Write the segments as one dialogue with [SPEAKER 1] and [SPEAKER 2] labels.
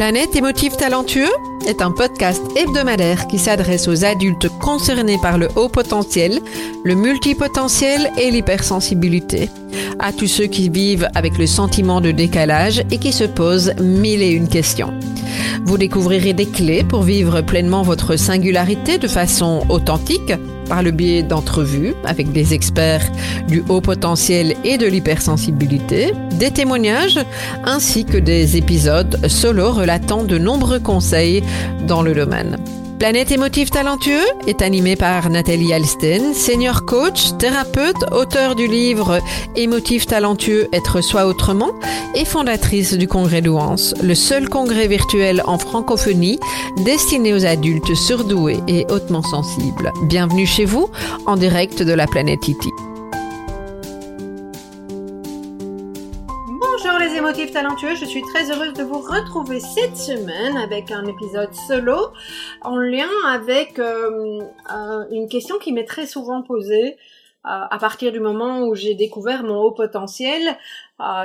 [SPEAKER 1] Planète émotif talentueux est un podcast hebdomadaire qui s'adresse aux adultes concernés par le haut potentiel, le multipotentiel et l'hypersensibilité. À tous ceux qui vivent avec le sentiment de décalage et qui se posent mille et une questions. Vous découvrirez des clés pour vivre pleinement votre singularité de façon authentique par le biais d'entrevues avec des experts du haut potentiel et de l'hypersensibilité, des témoignages ainsi que des épisodes solo relatant de nombreux conseils dans le domaine. Planète émotif talentueux est animé par Nathalie Alsten, senior coach, thérapeute, auteur du livre Émotif talentueux, être soi autrement et fondatrice du congrès Douance, le seul congrès virtuel en francophonie destiné aux adultes surdoués et hautement sensibles. Bienvenue chez vous en direct de la planète Iti.
[SPEAKER 2] Talentueux, je suis très heureuse de vous retrouver cette semaine avec un épisode solo en lien avec euh, euh, une question qui m'est très souvent posée euh, à partir du moment où j'ai découvert mon haut potentiel.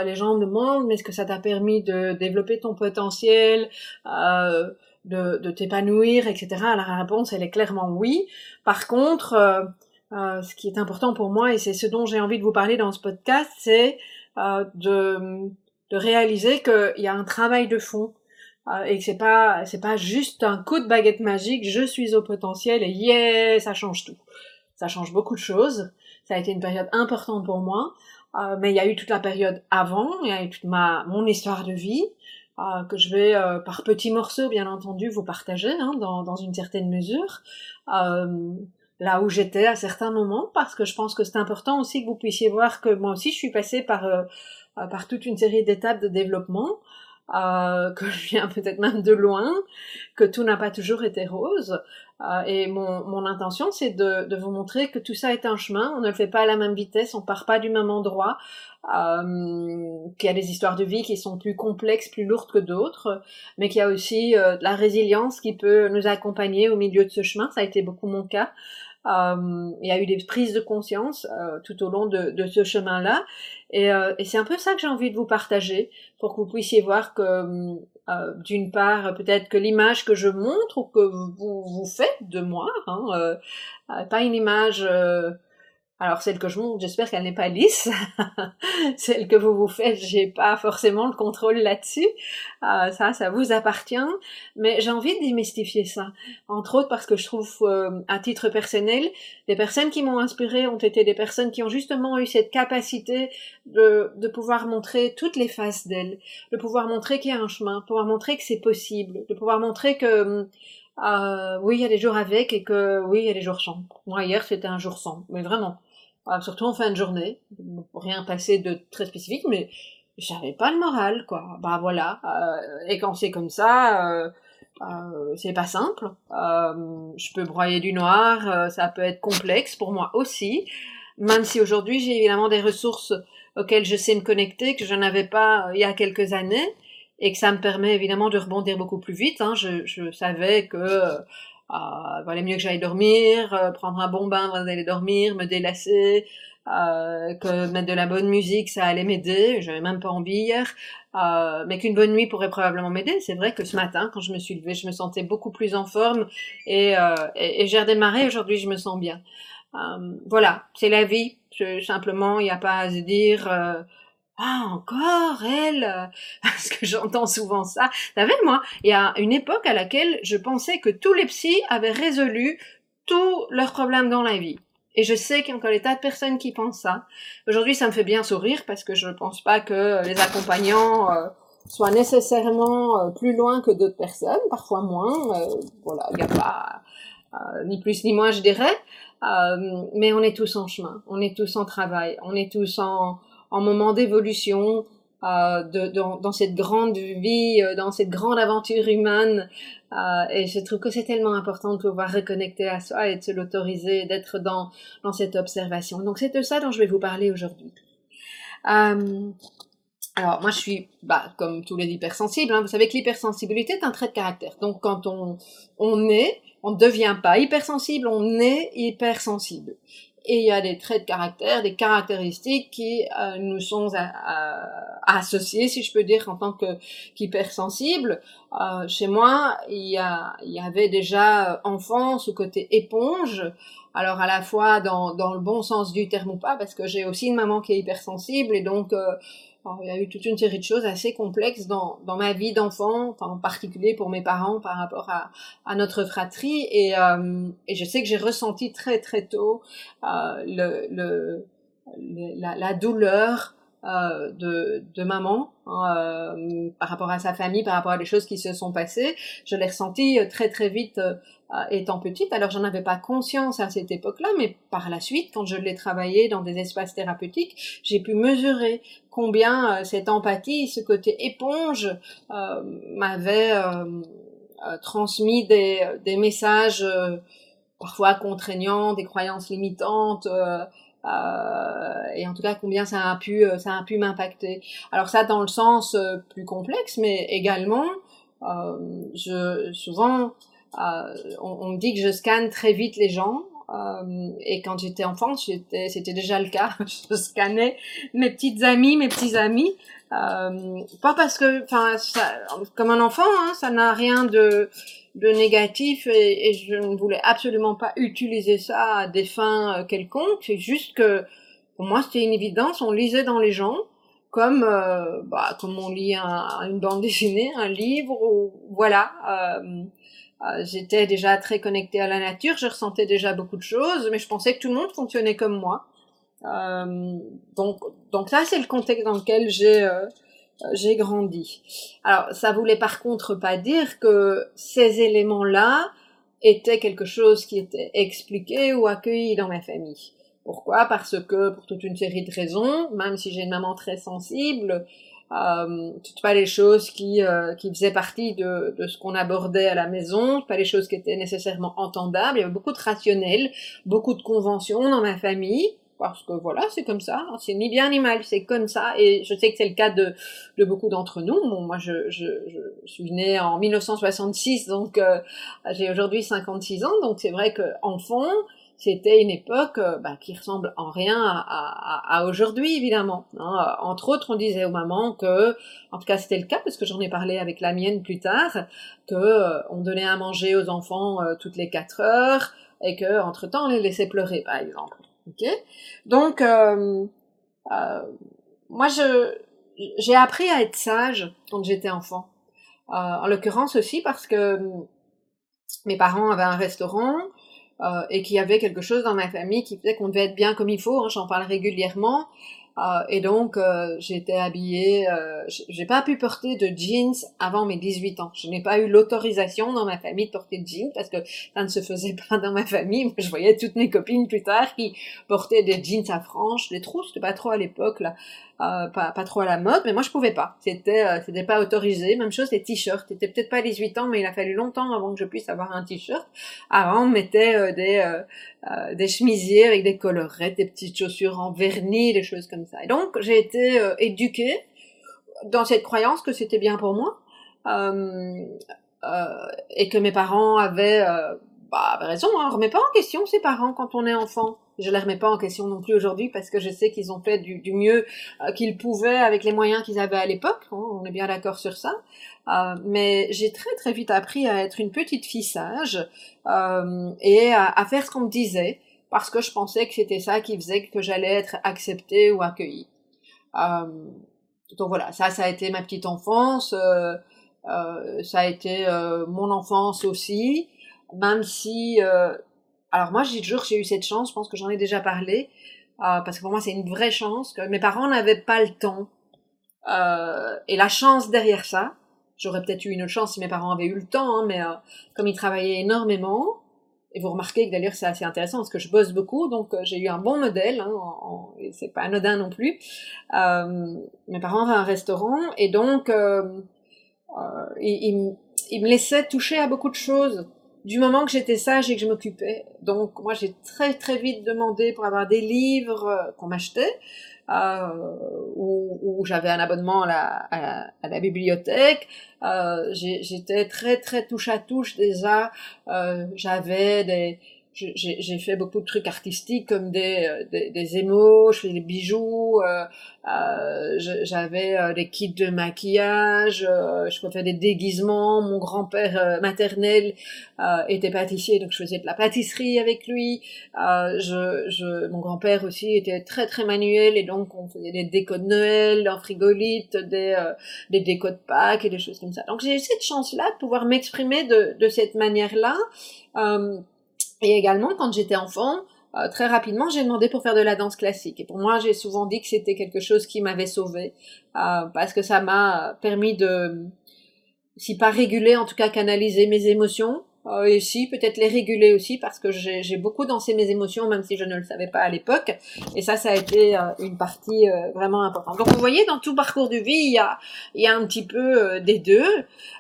[SPEAKER 2] les gens me demandent mais est-ce que ça t'a permis de développer ton potentiel, de t'épanouir, etc. La réponse elle est clairement oui. Par contre, ce qui est important pour moi et c'est ce dont j'ai envie de vous parler dans ce podcast, c'est de de réaliser qu'il y a un travail de fond euh, et que c'est pas c'est pas juste un coup de baguette magique, je suis au potentiel et yeah, ça change tout. Ça change beaucoup de choses. Ça a été une période importante pour moi, euh, mais il y a eu toute la période avant, il y a eu toute ma mon histoire de vie euh, que je vais par petits morceaux bien entendu vous partager hein, dans, dans une certaine mesure. là où j'étais à certains moments, parce que je pense que c'est important aussi que vous puissiez voir que moi aussi je suis passée par euh, par toute une série d'étapes de développement, euh, que je viens peut-être même de loin, que tout n'a pas toujours été rose. Euh, et mon, mon intention, c'est de, de, vous montrer que tout ça est un chemin. On ne le fait pas à la même vitesse, on part pas du même endroit. Euh, qu'il y a des histoires de vie qui sont plus complexes, plus lourdes que d'autres, mais qu'il y a aussi euh, de la résilience qui peut nous accompagner au milieu de ce chemin. Ça a été beaucoup mon cas. Euh, il y a eu des prises de conscience euh, tout au long de, de ce chemin-là. Et, euh, et c'est un peu ça que j'ai envie de vous partager pour que vous puissiez voir que, d'une part, peut-être que l'image que je montre ou que vous, vous faites de moi, hein, pas une image alors celle que je montre, j'espère qu'elle n'est pas lisse. celle que vous vous faites, j'ai pas forcément le contrôle là-dessus. Euh, ça, ça vous appartient. Mais j'ai envie de démystifier ça. Entre autres parce que je trouve, euh, à titre personnel, les personnes qui m'ont inspiré ont été des personnes qui ont justement eu cette capacité de, de pouvoir montrer toutes les faces d'elles, de pouvoir montrer qu'il y a un chemin, de pouvoir montrer que c'est possible, de pouvoir montrer que euh, oui, il y a des jours avec et que oui, il y a des jours sans. Moi, hier, c'était un jour sans, mais vraiment. Euh, surtout en fin de journée. Rien passé de très spécifique, mais j'avais pas le moral, quoi. Bah voilà. Euh, et quand c'est comme ça, euh, euh c'est pas simple. Je peux broyer du noir, ça peut être complexe pour moi aussi. Même si aujourd'hui j'ai évidemment des ressources auxquelles je sais me connecter que je n'avais pas il y a quelques années et que ça me permet évidemment de rebondir beaucoup plus vite. Hein. Je, savais que euh, valait mieux que j'aille dormir, euh, prendre un bon bain avant d'aller dormir, me délasser, euh, que mettre de la bonne musique, ça allait m'aider. J'avais même pas envie hier, euh, mais qu'une bonne nuit pourrait probablement m'aider. C'est vrai que ce matin, quand je me suis levée, je me sentais beaucoup plus en forme et, euh, et, j'ai redémarré. Aujourd'hui, je me sens bien. Euh, voilà, c'est la vie. Je, simplement, il n'y a pas à se dire ah encore elle parce que j'entends souvent ça. Savez moi, il y a une époque à laquelle je pensais que tous les psys avaient résolu tous leurs problèmes dans la vie. Et je sais qu'il y a encore des tas de personnes qui pensent ça. Aujourd'hui, ça me fait bien sourire parce que je ne pense pas que les accompagnants euh, soient nécessairement euh, plus loin que d'autres personnes, parfois moins. Euh, voilà, il n'y a pas ni plus ni moins, je dirais. mais on est tous en chemin, on est tous en travail, on est tous en, en moment d'évolution, euh, dans cette grande vie, euh, dans cette grande aventure humaine. Euh, et je trouve que c'est tellement important de pouvoir reconnecter à soi et de se l'autoriser, d'être dans, dans cette observation. Donc c'est de ça dont je vais vous parler aujourd'hui. Alors moi je suis, bah, comme tous les hypersensibles, hein, vous savez que l'hypersensibilité est un trait de caractère. Donc quand on, on est, on ne devient pas hypersensible, on est hypersensible. Et il y a des traits de caractère, des caractéristiques qui euh, nous sont associés, si je peux dire, en tant que qu'hypersensibles. Euh, chez moi, il y, a, il y avait déjà enfant ce côté éponge, alors à la fois dans, dans le bon sens du terme ou pas, parce que j'ai aussi une maman qui est hypersensible, et donc euh, il y a eu toute une série de choses assez complexes dans, dans ma vie d'enfant, en particulier pour mes parents par rapport à, à notre fratrie. Et, euh, et, je sais que j'ai ressenti très très tôt euh, le, le, la, douleur euh, de, de, maman hein, euh, par rapport à sa famille, par rapport à des choses qui se sont passées. Je l'ai ressenti euh, très très vite euh, étant petite. Alors j'en avais pas conscience à cette époque-là, mais par la suite, quand je l'ai travaillé dans des espaces thérapeutiques, j'ai pu mesurer combien cette empathie, ce côté éponge, m'avait transmis des, des messages parfois contraignants, des croyances limitantes. Euh, et en tout cas combien ça a pu euh, ça a pu m'impacter. Alors ça dans le sens euh, plus complexe, mais également je souvent on, me dit que je scanne très vite les gens. et quand j'étais enfant, c'était déjà le cas. je scannais mes petites amies, mes petits amis. pas parce que, enfin, comme un enfant, hein, ça n'a rien de de négatif et, je ne voulais absolument pas utiliser ça à des fins euh, quelconques. C'est juste que pour moi c'était une évidence. On lisait dans les gens comme euh, bah, comme on lit une bande dessinée, un livre ou voilà. Euh, j'étais déjà très connectée à la nature, je ressentais déjà beaucoup de choses, mais je pensais que tout le monde fonctionnait comme moi. donc donc ça c'est le contexte dans lequel j'ai euh, j'ai grandi. Alors, ça voulait par contre pas dire que ces éléments-là étaient quelque chose qui était expliqué ou accueilli dans ma famille. Pourquoi? Parce que pour toute une série de raisons, même si j'ai une maman très sensible, euh, pas les choses qui euh, qui faisaient partie de, de ce qu'on abordait à la maison, pas les choses qui étaient nécessairement entendables. Il y avait beaucoup de rationnel, beaucoup de conventions dans ma famille parce que voilà, c'est comme ça, hein. c'est ni bien ni mal, c'est comme ça, et je sais que c'est le cas de, de beaucoup d'entre nous. Bon, moi, je, je, je, suis née en 1966, donc euh, j'ai aujourd'hui 56 ans, donc c'est vrai que enfant, c'était une époque euh, bah, qui ressemble en rien à, à, à aujourd'hui, évidemment. Hein. Entre autres, on disait aux mamans que, en tout cas c'était le cas, parce que j'en ai parlé avec la mienne plus tard, que euh, on donnait à manger aux enfants toutes les quatre heures, et que entre temps on les laissait pleurer, par exemple. Ok. Donc, euh, euh, moi, je j'ai appris à être sage quand j'étais enfant. Euh, en l'occurrence aussi parce que mes parents avaient un restaurant euh, et qu'il y avait quelque chose dans ma famille qui faisait qu'on devait être bien comme il faut. Hein, J'en parle régulièrement. Euh, et donc, euh, j'étais habillée, euh, j'ai pas pu porter de jeans avant mes 18 ans. Je n'ai pas eu l'autorisation dans ma famille de porter de jeans parce que ça ne se faisait pas dans ma famille. je voyais toutes mes copines plus tard qui portaient des jeans à franges, des trous, c'était pas trop à l'époque là. Euh, pas, pas trop à la mode, mais moi je pouvais pas. C'était euh, c'était pas autorisé. Même chose les t-shirts. C'était peut-être pas 18 ans, mais il a fallu longtemps avant que je puisse avoir un t-shirt. Avant on mettait euh, des des chemisiers avec des colorettes, des petites chaussures en vernis, des choses comme ça. Et donc j'ai été éduquée dans cette croyance que c'était bien pour moi et que mes parents avaient bah, raison, hein, on remet pas en question ses parents quand on est enfant. Je les remets pas en question non plus aujourd'hui parce que je sais qu'ils ont fait du, mieux euh, qu'ils pouvaient avec les moyens qu'ils avaient à l'époque. Hein, on est bien d'accord sur ça. Euh, mais j'ai très très vite appris à être une petite fille sage euh, et à, faire ce qu'on me disait parce que je pensais que c'était ça qui faisait que j'allais être acceptée ou accueillie. donc voilà, ça, ça a été ma petite enfance. ça a été mon enfance aussi même si euh, alors moi j'ai toujours j'ai eu cette chance, je pense que j'en ai déjà parlé, euh, parce que pour moi c'est une vraie chance que mes parents n'avaient pas le temps euh, et la chance derrière ça. J'aurais peut-être eu une autre chance si mes parents avaient eu le temps, hein, mais euh, comme ils travaillaient énormément, et vous remarquez que d'ailleurs c'est assez intéressant parce que je bosse beaucoup, donc j'ai eu un bon modèle, hein, c'est pas anodin non plus. Mes parents avaient un restaurant et donc ils, me laissaient toucher à beaucoup de choses du moment que j'étais sage et que je m'occupais. Donc moi j'ai très très vite demandé pour avoir des livres euh, qu'on m'achetait, euh, où, j'avais un abonnement à la, à la, bibliothèque. Euh, j'étais très très touche à touche déjà. Euh, j'avais des j'ai fait beaucoup de trucs artistiques comme des, euh, des, des émaux, je faisais des bijoux, euh, euh, j'avais euh, des kits de maquillage, je pouvais des déguisements. Mon grand-père maternel était pâtissier, donc je faisais de la pâtisserie avec lui. je, je, mon grand-père aussi était très très manuel et donc on faisait des décos de Noël en frigolite, des, des décos de Pâques et des choses comme ça. Donc j'ai eu cette chance-là de pouvoir m'exprimer de, de cette manière-là. Euh, et également, quand j'étais enfant, euh, très rapidement, j'ai demandé pour faire de la danse classique. Et pour moi, j'ai souvent dit que c'était quelque chose qui m'avait sauvé, euh, parce que ça m'a permis de, si pas réguler, en tout cas canaliser mes émotions, euh, et si, peut-être les réguler aussi, parce que j'ai beaucoup dansé mes émotions, même si je ne le savais pas à l'époque. Et ça, ça a été euh, une partie euh, vraiment importante. Donc, vous voyez, dans tout parcours de vie, il y a, y a un petit peu des deux.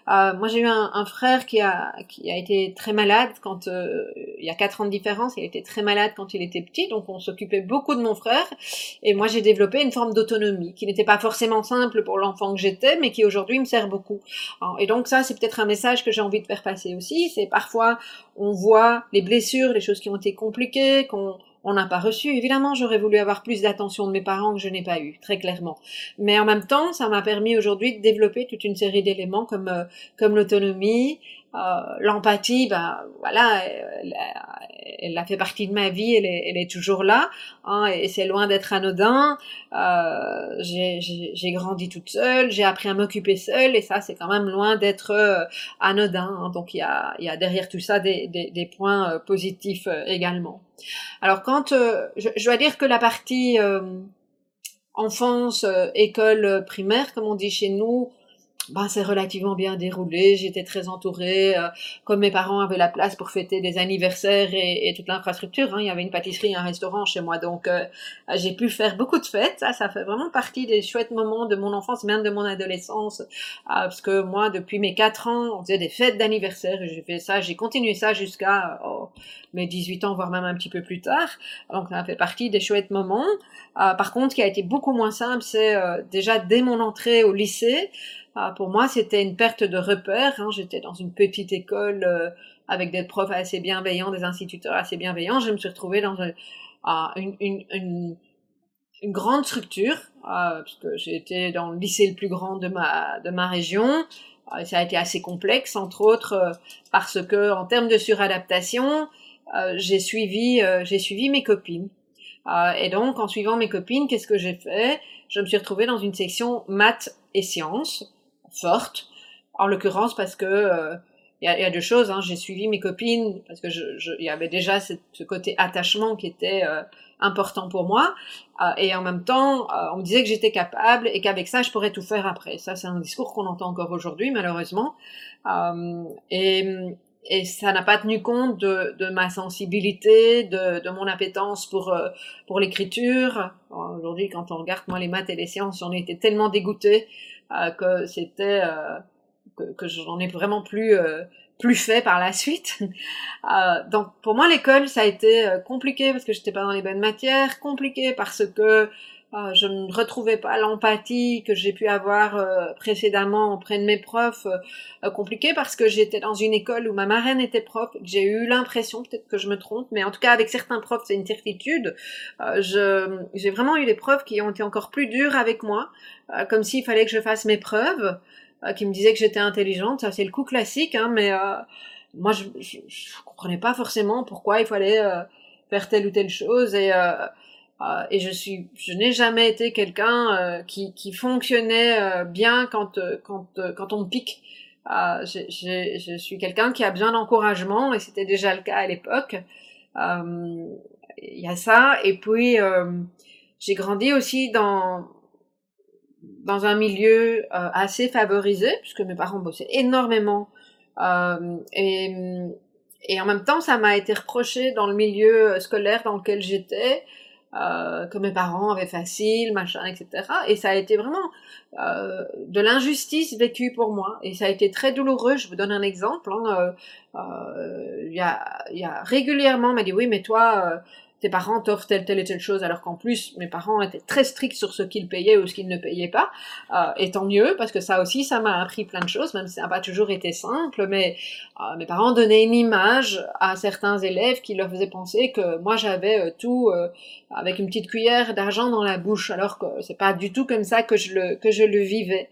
[SPEAKER 2] moi, j'ai eu un, un, frère qui a, qui a été très malade quand, il y a quatre ans de différence, il a été très malade quand il était petit, donc on s'occupait beaucoup de mon frère. Et moi, j'ai développé une forme d'autonomie, qui n'était pas forcément simple pour l'enfant que j'étais, mais qui aujourd'hui me sert beaucoup. Et donc ça, c'est peut-être un message que j'ai envie de faire passer aussi, parfois on voit les blessures, les choses qui ont été compliquées, qu'on on n'a pas reçu. Évidemment, j'aurais voulu avoir plus d'attention de mes parents que je n'ai pas eu, très clairement. Mais en même temps, ça m'a permis aujourd'hui de développer toute une série d'éléments comme euh, comme l'autonomie, euh, l'empathie, ben voilà, elle, a fait partie de ma vie, elle est, elle est toujours là, hein, et c'est loin d'être anodin. Euh, j'ai grandi toute seule, j'ai appris à m'occuper seule, et ça c'est quand même loin d'être euh, anodin. Hein, donc il y a, y a derrière tout ça des, des, des points euh, positifs également. Alors quand je, je, dois dire que la partie enfance, école primaire, comme on dit chez nous, ben, c'est relativement bien déroulé. J'étais très entourée. Euh, comme mes parents avaient la place pour fêter des anniversaires et, et toute l'infrastructure, hein, il y avait une pâtisserie, un restaurant chez moi, donc euh, j'ai pu faire beaucoup de fêtes. Ça, ça fait vraiment partie des chouettes moments de mon enfance, même de mon adolescence, euh, parce que moi, depuis mes quatre ans, on faisait des fêtes d'anniversaire. J'ai fait ça, j'ai continué ça jusqu'à oh, mes 18 ans, voire même un petit peu plus tard. Donc ça fait partie des chouettes moments. par contre, ce qui a été beaucoup moins simple, c'est déjà dès mon entrée au lycée. Ah, pour moi, c'était une perte de repère. Hein. J'étais dans une petite école euh, avec des profs assez bienveillants, des instituteurs assez bienveillants. Je me suis retrouvée dans ah, une, une, une, une, grande structure, euh, parce que j'ai dans le lycée le plus grand de ma, de ma région. Et ça a été assez complexe, entre autres, euh, parce que en termes de suradaptation, j'ai suivi, j'ai suivi mes copines. et donc, en suivant mes copines, qu'est-ce que j'ai fait? Je me suis retrouvée dans une section maths et sciences forte. En l'occurrence parce que euh, il y, a, deux choses. Hein. J'ai suivi mes copines parce que je y avait déjà ce côté attachement qui était euh, important pour moi. Euh, et en même temps, on me disait que j'étais capable et qu'avec ça, je pourrais tout faire après. Ça, c'est un discours qu'on entend encore aujourd'hui, malheureusement. et, ça n'a pas tenu compte de, ma sensibilité, de, mon appétence pour pour l'écriture. Aujourd'hui, quand on regarde moi les maths et les sciences, on était tellement dégoûtés euh, que c'était euh, que, que j'en ai vraiment plus euh, plus fait par la suite. Euh, donc pour moi l'école ça a été compliqué parce que j'étais pas dans les bonnes matières, compliqué parce que euh, je ne retrouvais pas l'empathie que j'ai pu avoir euh, précédemment auprès de mes profs, euh, compliqué parce que j'étais dans une école où ma marraine était prof, j'ai eu l'impression, peut-être que je me trompe, mais en tout cas avec certains profs c'est une certitude, j'ai vraiment eu des profs qui ont été encore plus durs avec moi, comme s'il fallait que je fasse mes preuves, qui me disaient que j'étais intelligente, ça c'est le coup classique, hein, mais moi je, je, je, comprenais pas forcément pourquoi il fallait faire telle ou telle chose et euh, et je suis, je n'ai jamais été quelqu'un euh, qui, qui fonctionnait euh, bien quand quand quand on me pique. je, je suis quelqu'un qui a besoin d'encouragement et c'était déjà le cas à l'époque. Il y a ça et puis j'ai grandi aussi dans dans un milieu assez favorisé puisque mes parents bossaient énormément et et en même temps ça m'a été reproché dans le milieu scolaire dans lequel j'étais euh, que mes parents avaient facile, machin, etc. Et ça a été vraiment euh, de l'injustice vécue pour moi. Et ça a été très douloureux. Je vous donne un exemple. Hein, euh, il, y a, il y a régulièrement, on m'a dit oui, mais toi, tes parents t'offrent telle, telle et telle chose, alors qu'en plus, mes parents étaient très stricts sur ce qu'ils payaient ou ce qu'ils ne payaient pas. Euh, et tant mieux, parce que ça aussi, ça m'a appris plein de choses, même si ça n'a pas toujours été simple, mais euh, mes parents donnaient une image à certains élèves qui leur faisaient penser que moi, j'avais euh, tout avec une petite cuillère d'argent dans la bouche, alors que c'est pas du tout comme ça que je le, que je le vivais.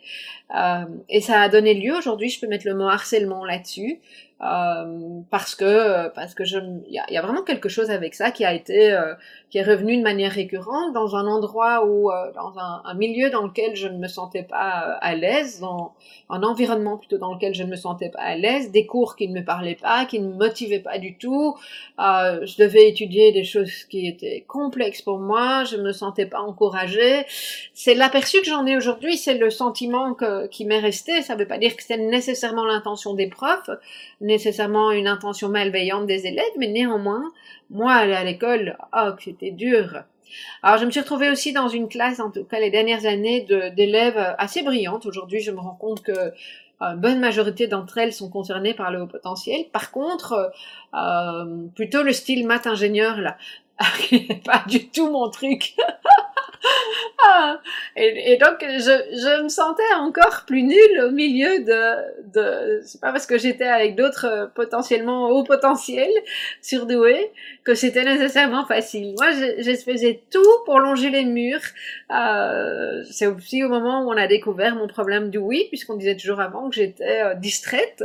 [SPEAKER 2] Et ça a donné lieu, aujourd'hui, je peux mettre le mot harcèlement là-dessus, euh, parce que parce que je il y a, vraiment quelque chose avec ça qui a été euh, qui est revenu de manière récurrente dans un endroit où euh, dans un, milieu dans lequel je ne me sentais pas euh, à l'aise dans un environnement plutôt dans lequel je ne me sentais pas à l'aise des cours qui ne me parlaient pas qui ne me motivaient pas du tout. Je devais étudier des choses qui étaient complexes pour moi je me sentais pas encouragée. C'est l'aperçu que j'en ai aujourd'hui c'est le sentiment que, qui m'est resté. Ça veut pas dire que c'était nécessairement l'intention des profs nécessairement une intention malveillante des élèves, mais néanmoins, moi, aller à l'école, oh, c'était dur. Alors, je me suis retrouvée aussi dans une classe, en tout cas les dernières années, d'élèves assez brillantes. Aujourd'hui, je me rends compte que une bonne majorité d'entre elles sont concernées par le haut potentiel. Par contre, euh, plutôt le style maths ingénieur, là, pas du tout mon truc. Ah, et, donc, je, je, me sentais encore plus nulle au milieu de, de c'est pas parce que j'étais avec d'autres euh, potentiellement haut potentiel, surdoués, que c'était nécessairement facile. Moi, je, je, faisais tout pour longer les murs. Euh, c'est aussi au moment où on a découvert mon problème du oui, puisqu'on disait toujours avant que j'étais euh, distraite.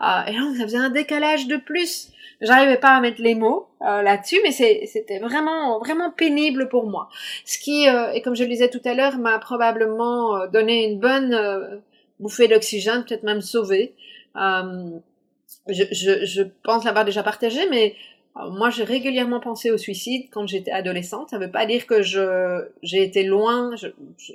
[SPEAKER 2] Euh, et donc, ça faisait un décalage de plus. J'arrivais pas à mettre les mots euh, là-dessus, mais c'était vraiment vraiment pénible pour moi. Ce qui, euh, et comme je le disais tout à l'heure, m'a probablement euh, donné une bonne euh, bouffée d'oxygène, peut-être même sauvé. Je, je, je, pense l'avoir déjà partagé, mais moi, j'ai régulièrement pensé au suicide quand j'étais adolescente. Ça veut pas dire que je j'ai été loin.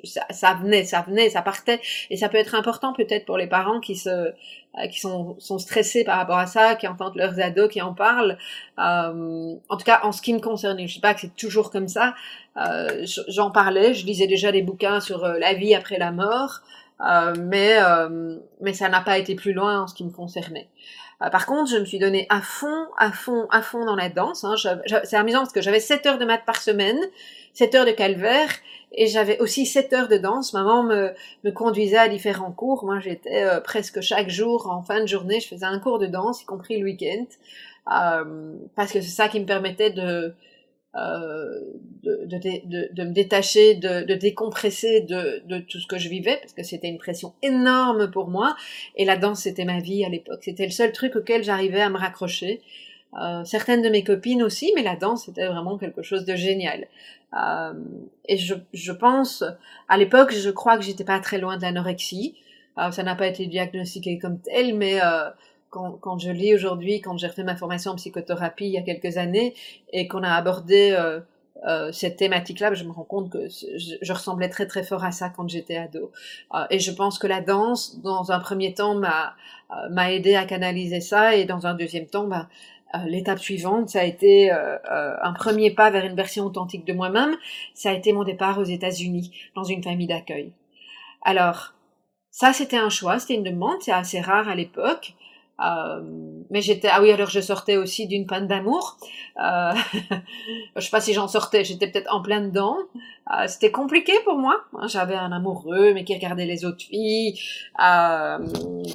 [SPEAKER 2] Ça, ça, venait, ça venait, ça partait, et ça peut être important peut-être pour les parents qui se euh, qui sont sont stressés par rapport à ça, qui entendent leurs ados qui en parlent. Euh, en tout cas, en ce qui me concerne, je sais pas que c'est toujours comme ça. Euh, J'en parlais, je lisais déjà des bouquins sur euh, la vie après la mort, euh, mais mais ça n'a pas été plus loin en ce qui me concernait. Euh, par contre, je me suis donné à fond, à fond, à fond dans la danse. Hein. C'est amusant parce que j'avais 7 heures de maths par semaine, 7 heures de calvaire, et j'avais aussi 7 heures de danse. Maman me, me conduisait à différents cours. Moi, j'étais euh, presque chaque jour, en fin de journée, je faisais un cours de danse, y compris le week-end, euh, parce que c'est ça qui me permettait de, de, de, de, me détacher, de, de décompresser de, tout ce que je vivais, parce que c'était une pression énorme pour moi. Et la danse, c'était ma vie à l'époque. C'était le seul truc auquel j'arrivais à me raccrocher. Euh, certaines de mes copines aussi, mais la danse, c'était vraiment quelque chose de génial. Euh, et je, je pense, à l'époque, je crois que j'étais pas très loin de l'anorexie. Euh, ça n'a pas été diagnostiqué comme tel, mais euh, quand, je lis aujourd'hui, quand j'ai refait ma formation en psychothérapie il y a quelques années et qu'on a abordé euh, euh, cette thématique-là, je me rends compte que je, ressemblais très très fort à ça quand j'étais ado. Euh, et je pense que la danse, dans un premier temps, m'a aidé à canaliser ça, et dans un deuxième temps, euh, l'étape suivante, ça a été un premier pas vers une version authentique de moi-même. Ça a été mon départ aux États-Unis dans une famille d'accueil. Alors, ça, c'était un choix, c'était une demande, c'est assez rare à l'époque. Euh, mais j'étais ah oui alors je sortais aussi d'une panne d'amour. Euh, je sais pas si j'en sortais, j'étais peut-être en plein dedans. Euh, c'était compliqué pour moi. J'avais un amoureux mais qui regardait les autres filles, euh,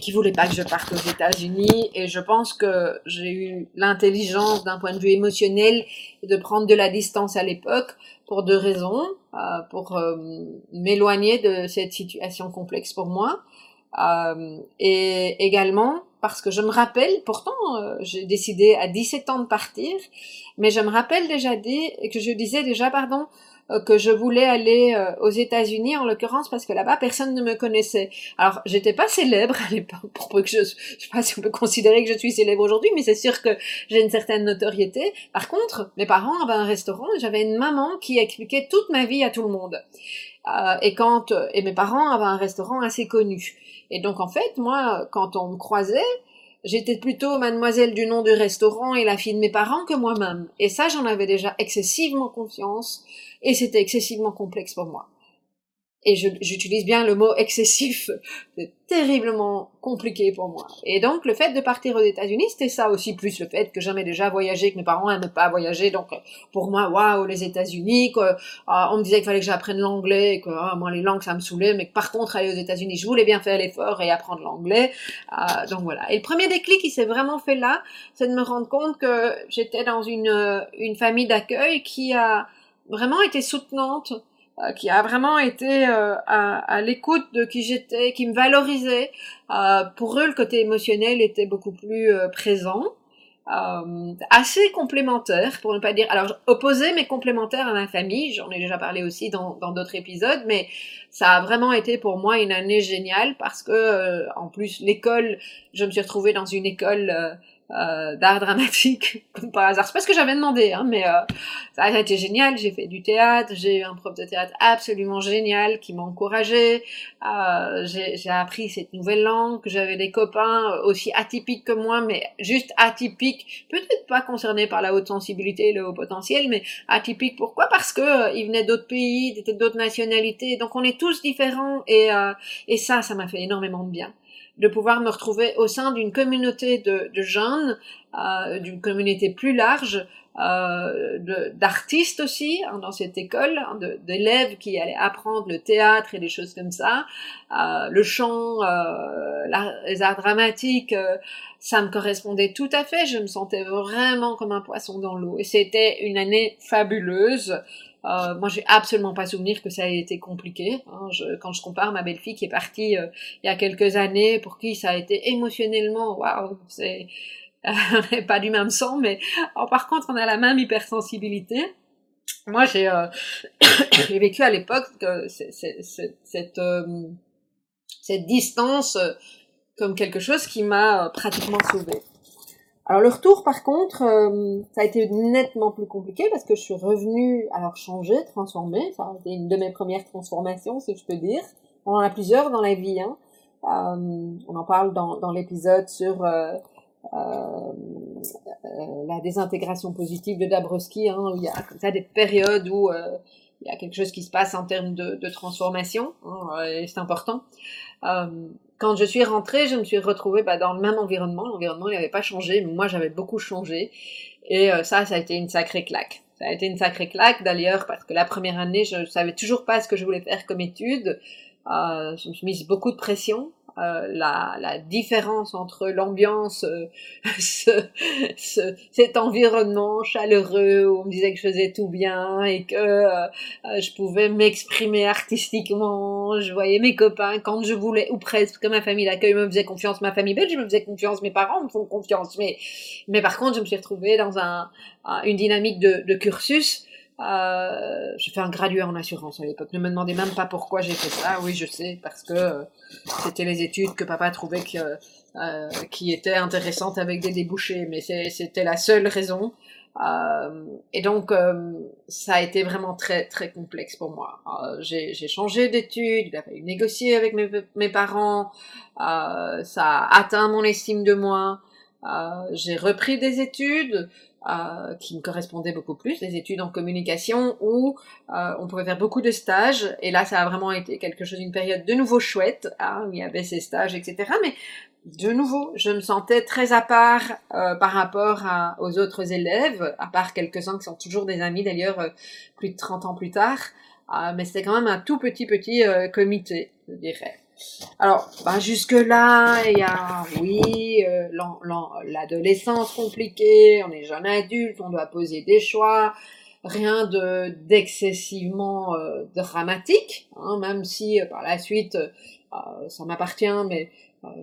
[SPEAKER 2] qui voulait pas que je parte aux États-Unis. Et je pense que j'ai eu l'intelligence d'un point de vue émotionnel de prendre de la distance à l'époque pour deux raisons. Euh, pour euh, m'éloigner de cette situation complexe pour moi. et également parce que je me rappelle, pourtant euh, j'ai décidé à 17 ans de partir, mais je me rappelle déjà dit que je disais déjà pardon euh, que je voulais aller euh, aux États-Unis en l'occurrence parce que là-bas personne ne me connaissait. Alors j'étais pas célèbre à l'époque pour que je, je sais pas si on peut considérer que je suis célèbre aujourd'hui, mais c'est sûr que j'ai une certaine notoriété. Par contre, mes parents avaient un restaurant et j'avais une maman qui expliquait toute ma vie à tout le monde. Euh, et quand et mes parents avaient un restaurant assez connu. Et donc en fait, moi, quand on me croisait, j'étais plutôt mademoiselle du nom du restaurant et la fille de mes parents que moi-même. Et ça, j'en avais déjà excessivement confiance et c'était excessivement complexe pour moi. Et j'utilise bien le mot excessif, c'est terriblement compliqué pour moi. Et donc le fait de partir aux États-Unis, c'était ça aussi, plus le fait que j'aimais déjà voyager, que mes parents n'aimaient pas voyager, donc pour moi, waouh, les États-Unis, ah, on me disait qu'il fallait que j'apprenne l'anglais, que ah, moi les langues ça me saoulait, mais que par contre aller aux États-Unis, je voulais bien faire l'effort et apprendre l'anglais. Euh, donc voilà. Et le premier déclic qui s'est vraiment fait là, c'est de me rendre compte que j'étais dans une une famille d'accueil qui a vraiment été soutenante euh, qui a vraiment été euh, à, à l'écoute de qui j'étais, qui me valorisait. Euh, pour eux, le côté émotionnel était beaucoup plus présent. Euh, assez complémentaire, pour ne pas dire, alors opposé mais complémentaire à ma famille. J'en ai déjà parlé aussi dans d'autres épisodes, mais ça a vraiment été pour moi une année géniale parce que en plus l'école, je me suis retrouvée dans une école euh, d'art dramatique, comme par hasard. C'est pas ce que j'avais demandé, hein, mais euh, ça a été génial. J'ai fait du théâtre, j'ai eu un prof de théâtre absolument génial qui m'a encouragé. Euh, j'ai appris cette nouvelle langue, j'avais des copains aussi atypiques que moi, mais juste atypiques, peut-être pas concernés par la haute sensibilité et le haut potentiel, mais atypiques. Pourquoi? Parce que euh, ils venaient d'autres pays, d'autres nationalités, donc on est tous différents et, et ça, ça m'a fait énormément de bien de pouvoir me retrouver au sein d'une communauté de, jeunes, euh, d'une communauté plus large, euh, d'artistes aussi hein, dans cette école, hein, d'élèves qui allaient apprendre le théâtre et des choses comme ça, euh, le chant, euh, les arts dramatiques, euh, ça me correspondait tout à fait. Je me sentais vraiment comme un poisson dans l'eau et c'était une année fabuleuse. Euh, moi, j'ai absolument pas souvenir que ça ait été compliqué. Hein. Je, quand je compare ma belle-fille qui est partie euh, il y a quelques années, pour qui ça a été émotionnellement, waouh, c'est n'est pas du même sang, mais oh, par contre, on a la même hypersensibilité. Moi, j'ai euh, vécu à l'époque cette, euh, cette distance comme quelque chose qui m'a pratiquement sauvée. Alors le retour, par contre, euh, ça a été nettement plus compliqué parce que je suis revenue, alors changer, transformer. Ça a été une de mes premières transformations, si je peux dire. On en a plusieurs dans la vie. Hein. Euh, on en parle dans, l'épisode sur euh, la désintégration positive de Dabrowski. Hein, il y a comme ça des périodes où il y a quelque chose qui se passe en termes de, de transformation, hein, et c'est important. Quand je suis rentrée, je me suis retrouvée bah, dans le même environnement. L'environnement n'avait pas changé, mais moi j'avais beaucoup changé. Et euh, ça, ça a été une sacrée claque. Ça a été une sacrée claque d'ailleurs parce que la première année, je savais toujours pas ce que je voulais faire comme étude. Euh, je me suis mise beaucoup de pression. Euh, la, la, différence entre l'ambiance, euh, ce, ce, cet environnement chaleureux où on me disait que je faisais tout bien et que euh, je pouvais m'exprimer artistiquement, je voyais mes copains quand je voulais, ou presque, que ma famille d'accueil me faisait confiance, ma famille belge me faisait confiance, mes parents me font confiance, mais, mais par contre je me suis retrouvée dans un, une dynamique de, de cursus euh, j'ai fait un gradué en assurance à l'époque. Ne me demandez même pas pourquoi j'ai fait ça. Oui, je sais, parce que euh, c'était les études que papa trouvait que, euh, qui étaient intéressantes avec des débouchés, mais c'était la seule raison. Euh, et donc, ça a été vraiment très très complexe pour moi. J'ai changé d'études, il a fallu négocier avec mes, mes parents, ça a atteint mon estime de moi. j'ai repris des études, euh, qui me correspondaient beaucoup plus, des études en communication où euh, on pouvait faire beaucoup de stages. Et là, ça a vraiment été quelque chose, une période de nouveau chouette, hein, où il y avait ces stages, etc. Mais de nouveau, je me sentais très à part euh, par rapport à, aux autres élèves, à part quelques-uns qui sont toujours des amis d'ailleurs euh, plus de 30 ans plus tard. Euh, mais c'était quand même un tout petit petit comité, je dirais. Alors, bah jusque-là, il y a, oui, euh, l'adolescence compliquée, on est jeune adulte, on doit poser des choix, rien de d'excessivement euh, dramatique, hein, même si euh, par la suite, ça m'appartient, mais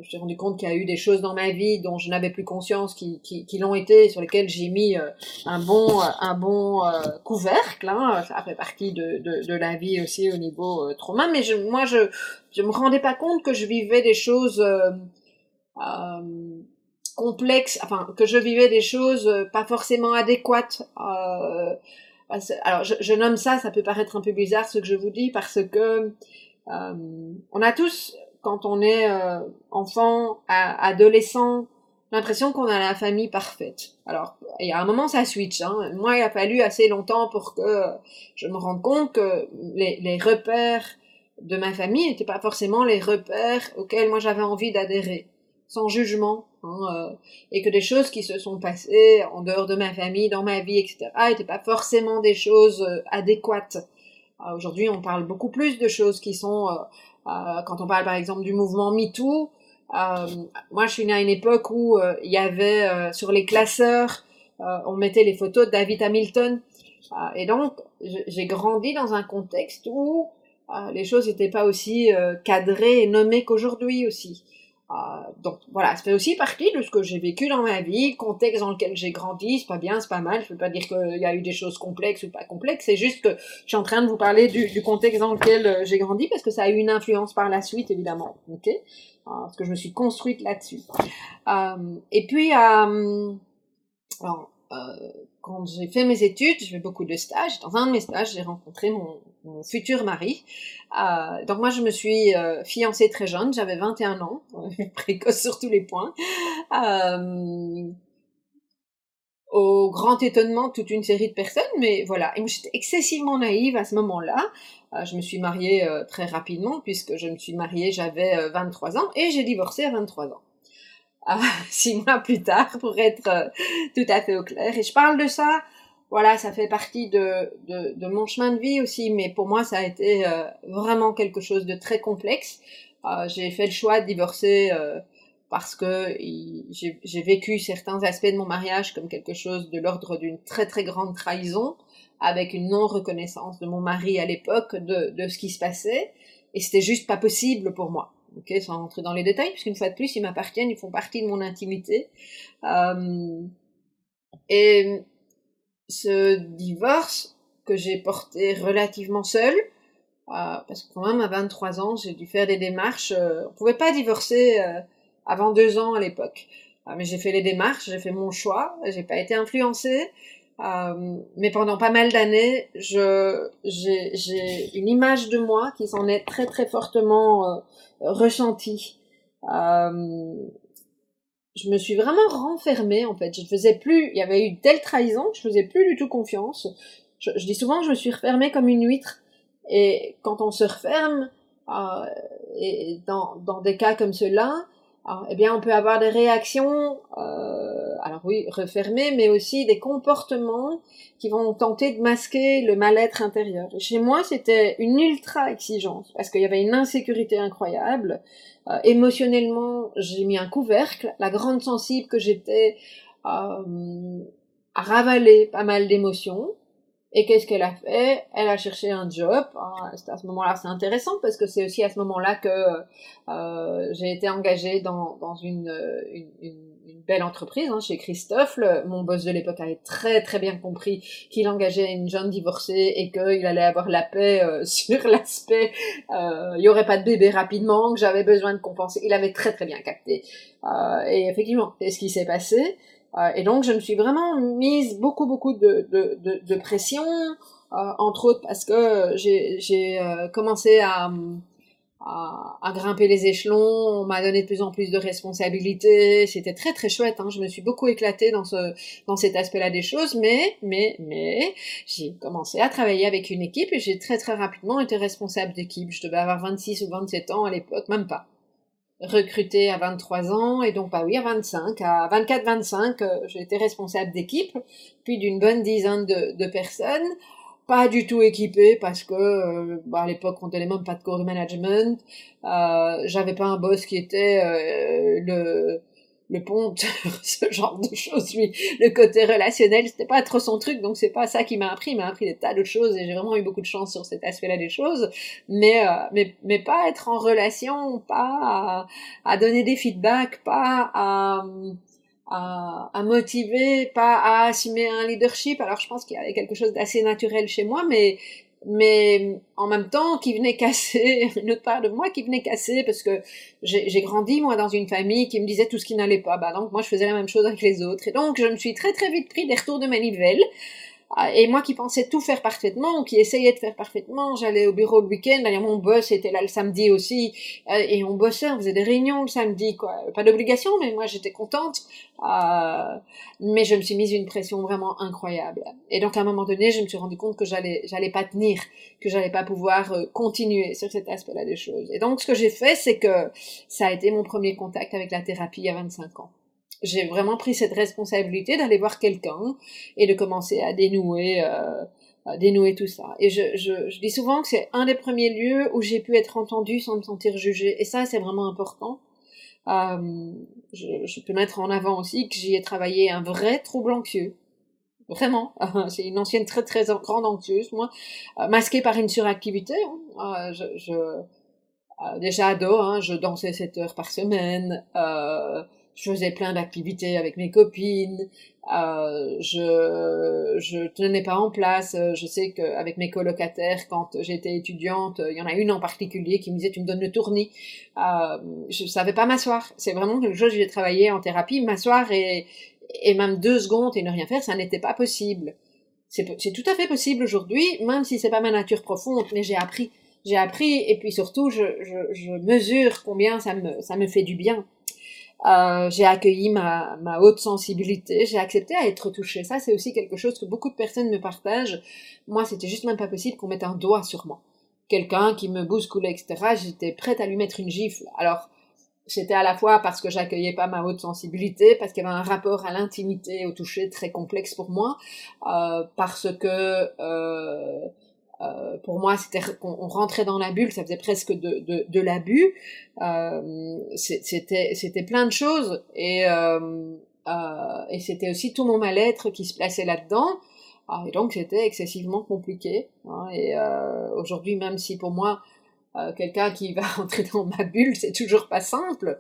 [SPEAKER 2] je me rendu compte qu'il y a eu des choses dans ma vie dont je n'avais plus conscience qui, qui, qui l'ont été, sur lesquelles j'ai mis euh, un bon, un bon euh, couvercle. Hein, ça fait partie de, de, de, la vie aussi au niveau trauma. Mais je, moi, je je me rendais pas compte que je vivais des choses complexes, enfin que je vivais des choses pas forcément adéquates. alors, je, je, nomme ça, ça peut paraître un peu bizarre ce que je vous dis, parce que on a tous quand on est euh, enfant, adolescent, l'impression qu'on a la famille parfaite. Alors, il y a un moment, ça switch. Hein. Moi, il a fallu assez longtemps pour que je me rende compte que les, repères de ma famille n'étaient pas forcément les repères auxquels moi j'avais envie d'adhérer, sans jugement, hein, euh, et que des choses qui se sont passées en dehors de ma famille, dans ma vie, etc., n'étaient pas forcément des choses euh, adéquates. Euh, aujourd'hui, on parle beaucoup plus de choses qui sont, quand on parle par exemple du mouvement MeToo, moi je suis née à une époque où il y avait sur les classeurs, on mettait les photos de David Hamilton, et donc j'ai grandi dans un contexte où les choses n'étaient pas aussi euh, cadrées et nommées qu'aujourd'hui aussi. Ah, donc voilà, ça fait aussi partie de ce que j'ai vécu dans ma vie, contexte dans lequel j'ai grandi, c'est pas bien, c'est pas mal, je veux pas dire qu'il y a eu des choses complexes ou pas complexes, c'est juste que je suis en train de vous parler du, contexte dans lequel euh, j'ai grandi parce que ça a eu une influence par la suite évidemment, ok? Ah, Parce que je me suis construite là-dessus. Euh, et puis, alors, quand j'ai fait mes études, j'ai fait beaucoup de stages. Dans un de mes stages, j'ai rencontré mon, futur mari. Euh, donc moi, je me suis euh, fiancée très jeune, j'avais 21 ans, précoce sur tous les points. Euh, au grand étonnement de toute une série de personnes, mais voilà. Et moi, j'étais excessivement naïve à ce moment-là. Je me suis mariée très rapidement, puisque je me suis mariée, j'avais 23 ans, et j'ai divorcé à 23 ans six mois plus tard pour être euh, tout à fait au clair. Et je parle de ça, voilà, ça fait partie de, de, de mon chemin de vie aussi, mais pour moi ça a été euh, vraiment quelque chose de très complexe. Euh, j'ai fait le choix de divorcer parce que j'ai vécu certains aspects de mon mariage comme quelque chose de l'ordre d'une très très grande trahison, avec une non-reconnaissance de mon mari à l'époque de, de ce qui se passait, et c'était juste pas possible pour moi ok, sans rentrer dans les détails, puisqu'une fois de plus, ils m'appartiennent, ils font partie de mon intimité. Euh, et ce divorce que j'ai porté relativement seul, euh, parce que quand même à 23 ans, j'ai dû faire des démarches. Euh, on pouvait pas divorcer euh, avant deux ans à l'époque, mais j'ai fait les démarches, j'ai fait mon choix, j'ai pas été influencée. Euh, mais pendant pas mal d'années, je j'ai une image de moi qui s'en est très très fortement ressenti. Euh, je me suis vraiment renfermée en fait. Je faisais plus. Il y avait eu telle trahison que je faisais plus du tout confiance. Je, dis souvent je me suis refermée comme une huître. Et quand on se referme, euh, et dans, dans des cas comme ceux-là, eh bien, on peut avoir des réactions, euh, alors oui, refermées, mais aussi des comportements qui vont tenter de masquer le mal-être intérieur. Chez moi, c'était une ultra exigence parce qu'il y avait une insécurité incroyable. Euh, émotionnellement, j'ai mis un couvercle. La grande sensible que j'étais euh, a ravalé pas mal d'émotions. Et qu'est-ce qu'elle a fait? Elle a cherché un job. Ah, à ce moment-là, c'est intéressant parce que c'est aussi à ce moment-là que euh, j'ai été engagée dans, une, belle entreprise hein, chez Christophe. mon boss de l'époque avait très très bien compris qu'il engageait une jeune divorcée et qu'il allait avoir la paix euh, sur l'aspect euh, il y aurait pas de bébé rapidement, que j'avais besoin de compenser. Il avait très très bien capté. Et effectivement, c'est ce qui s'est passé. Euh, et donc, je me suis vraiment mise beaucoup, beaucoup de, de, de, de pression, euh, entre autres parce que j'ai euh, commencé à, à, à, grimper les échelons, on m'a donné de plus en plus de responsabilités, c'était très très chouette, hein. je me suis beaucoup éclatée dans, ce, dans cet aspect-là des choses, mais, mais, mais, j'ai commencé à travailler avec une équipe et j'ai très très rapidement été responsable d'équipe, je devais avoir 26 ou 27 ans à l'époque, même pas recruté à 23 ans et donc bah oui à 25 à 24 25 euh, j'ai été responsable d'équipe puis d'une bonne dizaine de, de, personnes. Pas du tout équipée parce que euh, bah, à l'époque on tenait même pas de core management. Euh, j'avais pas un boss qui était euh, le le ponte, ce genre de choses. Lui, le côté relationnel, c'était pas trop son truc, donc c'est pas ça qui m'a appris. Il m'a appris des tas d'autres choses et j'ai vraiment eu beaucoup de chance sur cet aspect-là des choses. Mais, euh, mais, mais pas être en relation, pas à, donner des feedbacks, pas à, à, à, motiver, pas à assumer un leadership. Alors je pense qu'il y avait quelque chose d'assez naturel chez moi, mais mais en même temps qui venait casser une autre part de moi qui venait casser parce que j'ai grandi moi dans une famille qui me disait tout ce qui n'allait pas. Bah donc moi je faisais la même chose avec les autres. Et donc je me suis très très vite pris des retours de manivelle et moi qui pensais tout faire parfaitement, qui essayais de faire parfaitement, j'allais au bureau le week-end, d'ailleurs mon boss était là le samedi aussi, euh, et on bossait, on faisait des réunions le samedi, quoi. Pas d'obligation, mais moi j'étais contente. Euh, mais je me suis mise une pression vraiment incroyable. Et donc à un moment donné, je me suis rendu compte que j'allais, j'allais pas tenir, que j'allais pas pouvoir euh, continuer sur cet aspect-là des choses. Et donc ce que j'ai fait, c'est que ça a été mon premier contact avec la thérapie à 25 ans j'ai vraiment pris cette responsabilité d'aller voir quelqu'un et de commencer à dénouer, euh, à dénouer tout ça. Et je, je, je dis souvent que c'est un des premiers lieux où j'ai pu être entendue sans me sentir jugée. Et ça, c'est vraiment important. Euh, je, je, peux mettre en avant aussi que j'y ai travaillé un vrai trouble anxieux. Vraiment, c'est une ancienne très très grande anxieuse, moi, euh, masquée par une suractivité. Hein. Euh, je, je euh, déjà ado, hein, je dansais 7 heures par semaine. Euh, je faisais plein d'activités avec mes copines, euh, je je tenais pas en place. Je sais qu'avec mes colocataires, quand j'étais étudiante, il y en a une en particulier qui me disait tu me donnes le tournis. Euh, je savais pas m'asseoir. C'est vraiment quelque chose que j'ai travaillé en thérapie, m'asseoir et même deux secondes et ne rien faire, ça n'était pas possible. C'est tout à fait possible aujourd'hui, même si c'est pas ma nature profonde, mais j'ai appris. J'ai appris et puis surtout je, mesure combien ça me fait du bien. Euh, j'ai accueilli ma, ma haute sensibilité, j'ai accepté à être touchée. Ça, c'est aussi quelque chose que beaucoup de personnes me partagent. Moi, c'était juste même pas possible qu'on mette un doigt sur moi. Quelqu'un qui me bousculait, etc., j'étais prête à lui mettre une gifle. Alors, c'était à la fois parce que j'accueillais pas ma haute sensibilité, parce qu'il y avait un rapport à l'intimité, au toucher très complexe pour moi, euh, parce que... Euh, euh, pour moi, c'était qu'on rentrait dans la bulle, ça faisait presque de, de, de l'abus. Euh, c'était c'était plein de choses et euh, euh, et c'était aussi tout mon mal-être qui se plaçait là-dedans. Ah, et donc c'était excessivement compliqué. Hein, et euh, aujourd'hui, même si pour moi quelqu'un qui va rentrer dans ma bulle, c'est toujours pas simple.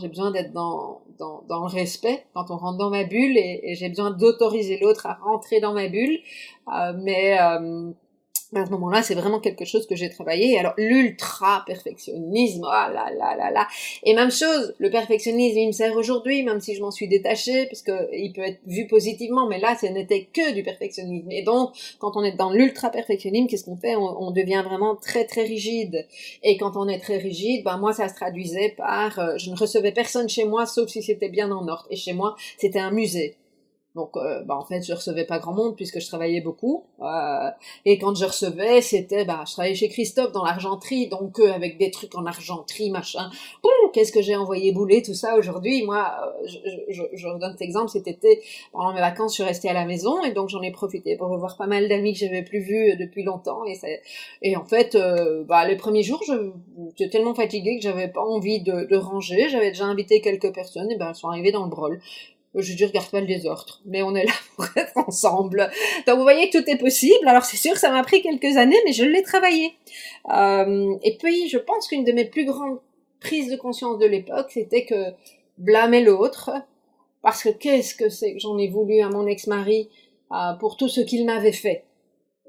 [SPEAKER 2] J'ai besoin d'être dans, dans, dans, le respect quand on rentre dans ma bulle et, et j'ai besoin d'autoriser l'autre à rentrer dans ma bulle. Euh, mais euh, à ce moment-là, c'est vraiment quelque chose que j'ai travaillé. Alors, l'ultra perfectionnisme, oh là là là là. Et même chose, le perfectionnisme, il me sert aujourd'hui, même si je m'en suis détachée, parce il peut être vu positivement, mais là, ce n'était que du perfectionnisme. Et donc, quand on est dans l'ultra perfectionnisme, qu'est-ce qu'on fait? On, on, devient vraiment très très rigide. Et quand on est très rigide, ben moi, ça se traduisait par, euh, je ne recevais personne chez moi, sauf si c'était bien en ordre. Et chez moi, c'était un musée. Donc, euh, bah, en fait, je recevais pas grand monde puisque je travaillais beaucoup. Euh, et quand je recevais, c'était, bah, je travaillais chez Christophe dans l'argenterie, donc euh, avec des trucs en argenterie, machin. Qu'est-ce que j'ai envoyé bouler tout ça aujourd'hui? Moi, euh, je, je, je, donne cet exemple. Cet été, pendant mes vacances, je suis restée à la maison et donc j'en ai profité pour revoir pas mal d'amis que j'avais plus vus depuis longtemps. Et, et en fait, bah, les premiers jours, j'étais tellement fatiguée que j'avais pas envie de, de ranger. J'avais déjà invité quelques personnes et ben elles sont arrivées dans le brol je dis regarde pas le désordre, mais on est là pour être ensemble. Donc vous voyez tout est possible. Alors c'est sûr ça m'a pris quelques années, mais je l'ai travaillé. Euh, et puis je pense qu'une de mes plus grandes prises de conscience de l'époque, c'était que blâmer l'autre, parce que qu'est-ce que c'est que j'en ai voulu à mon ex-mari euh, pour tout ce qu'il m'avait fait.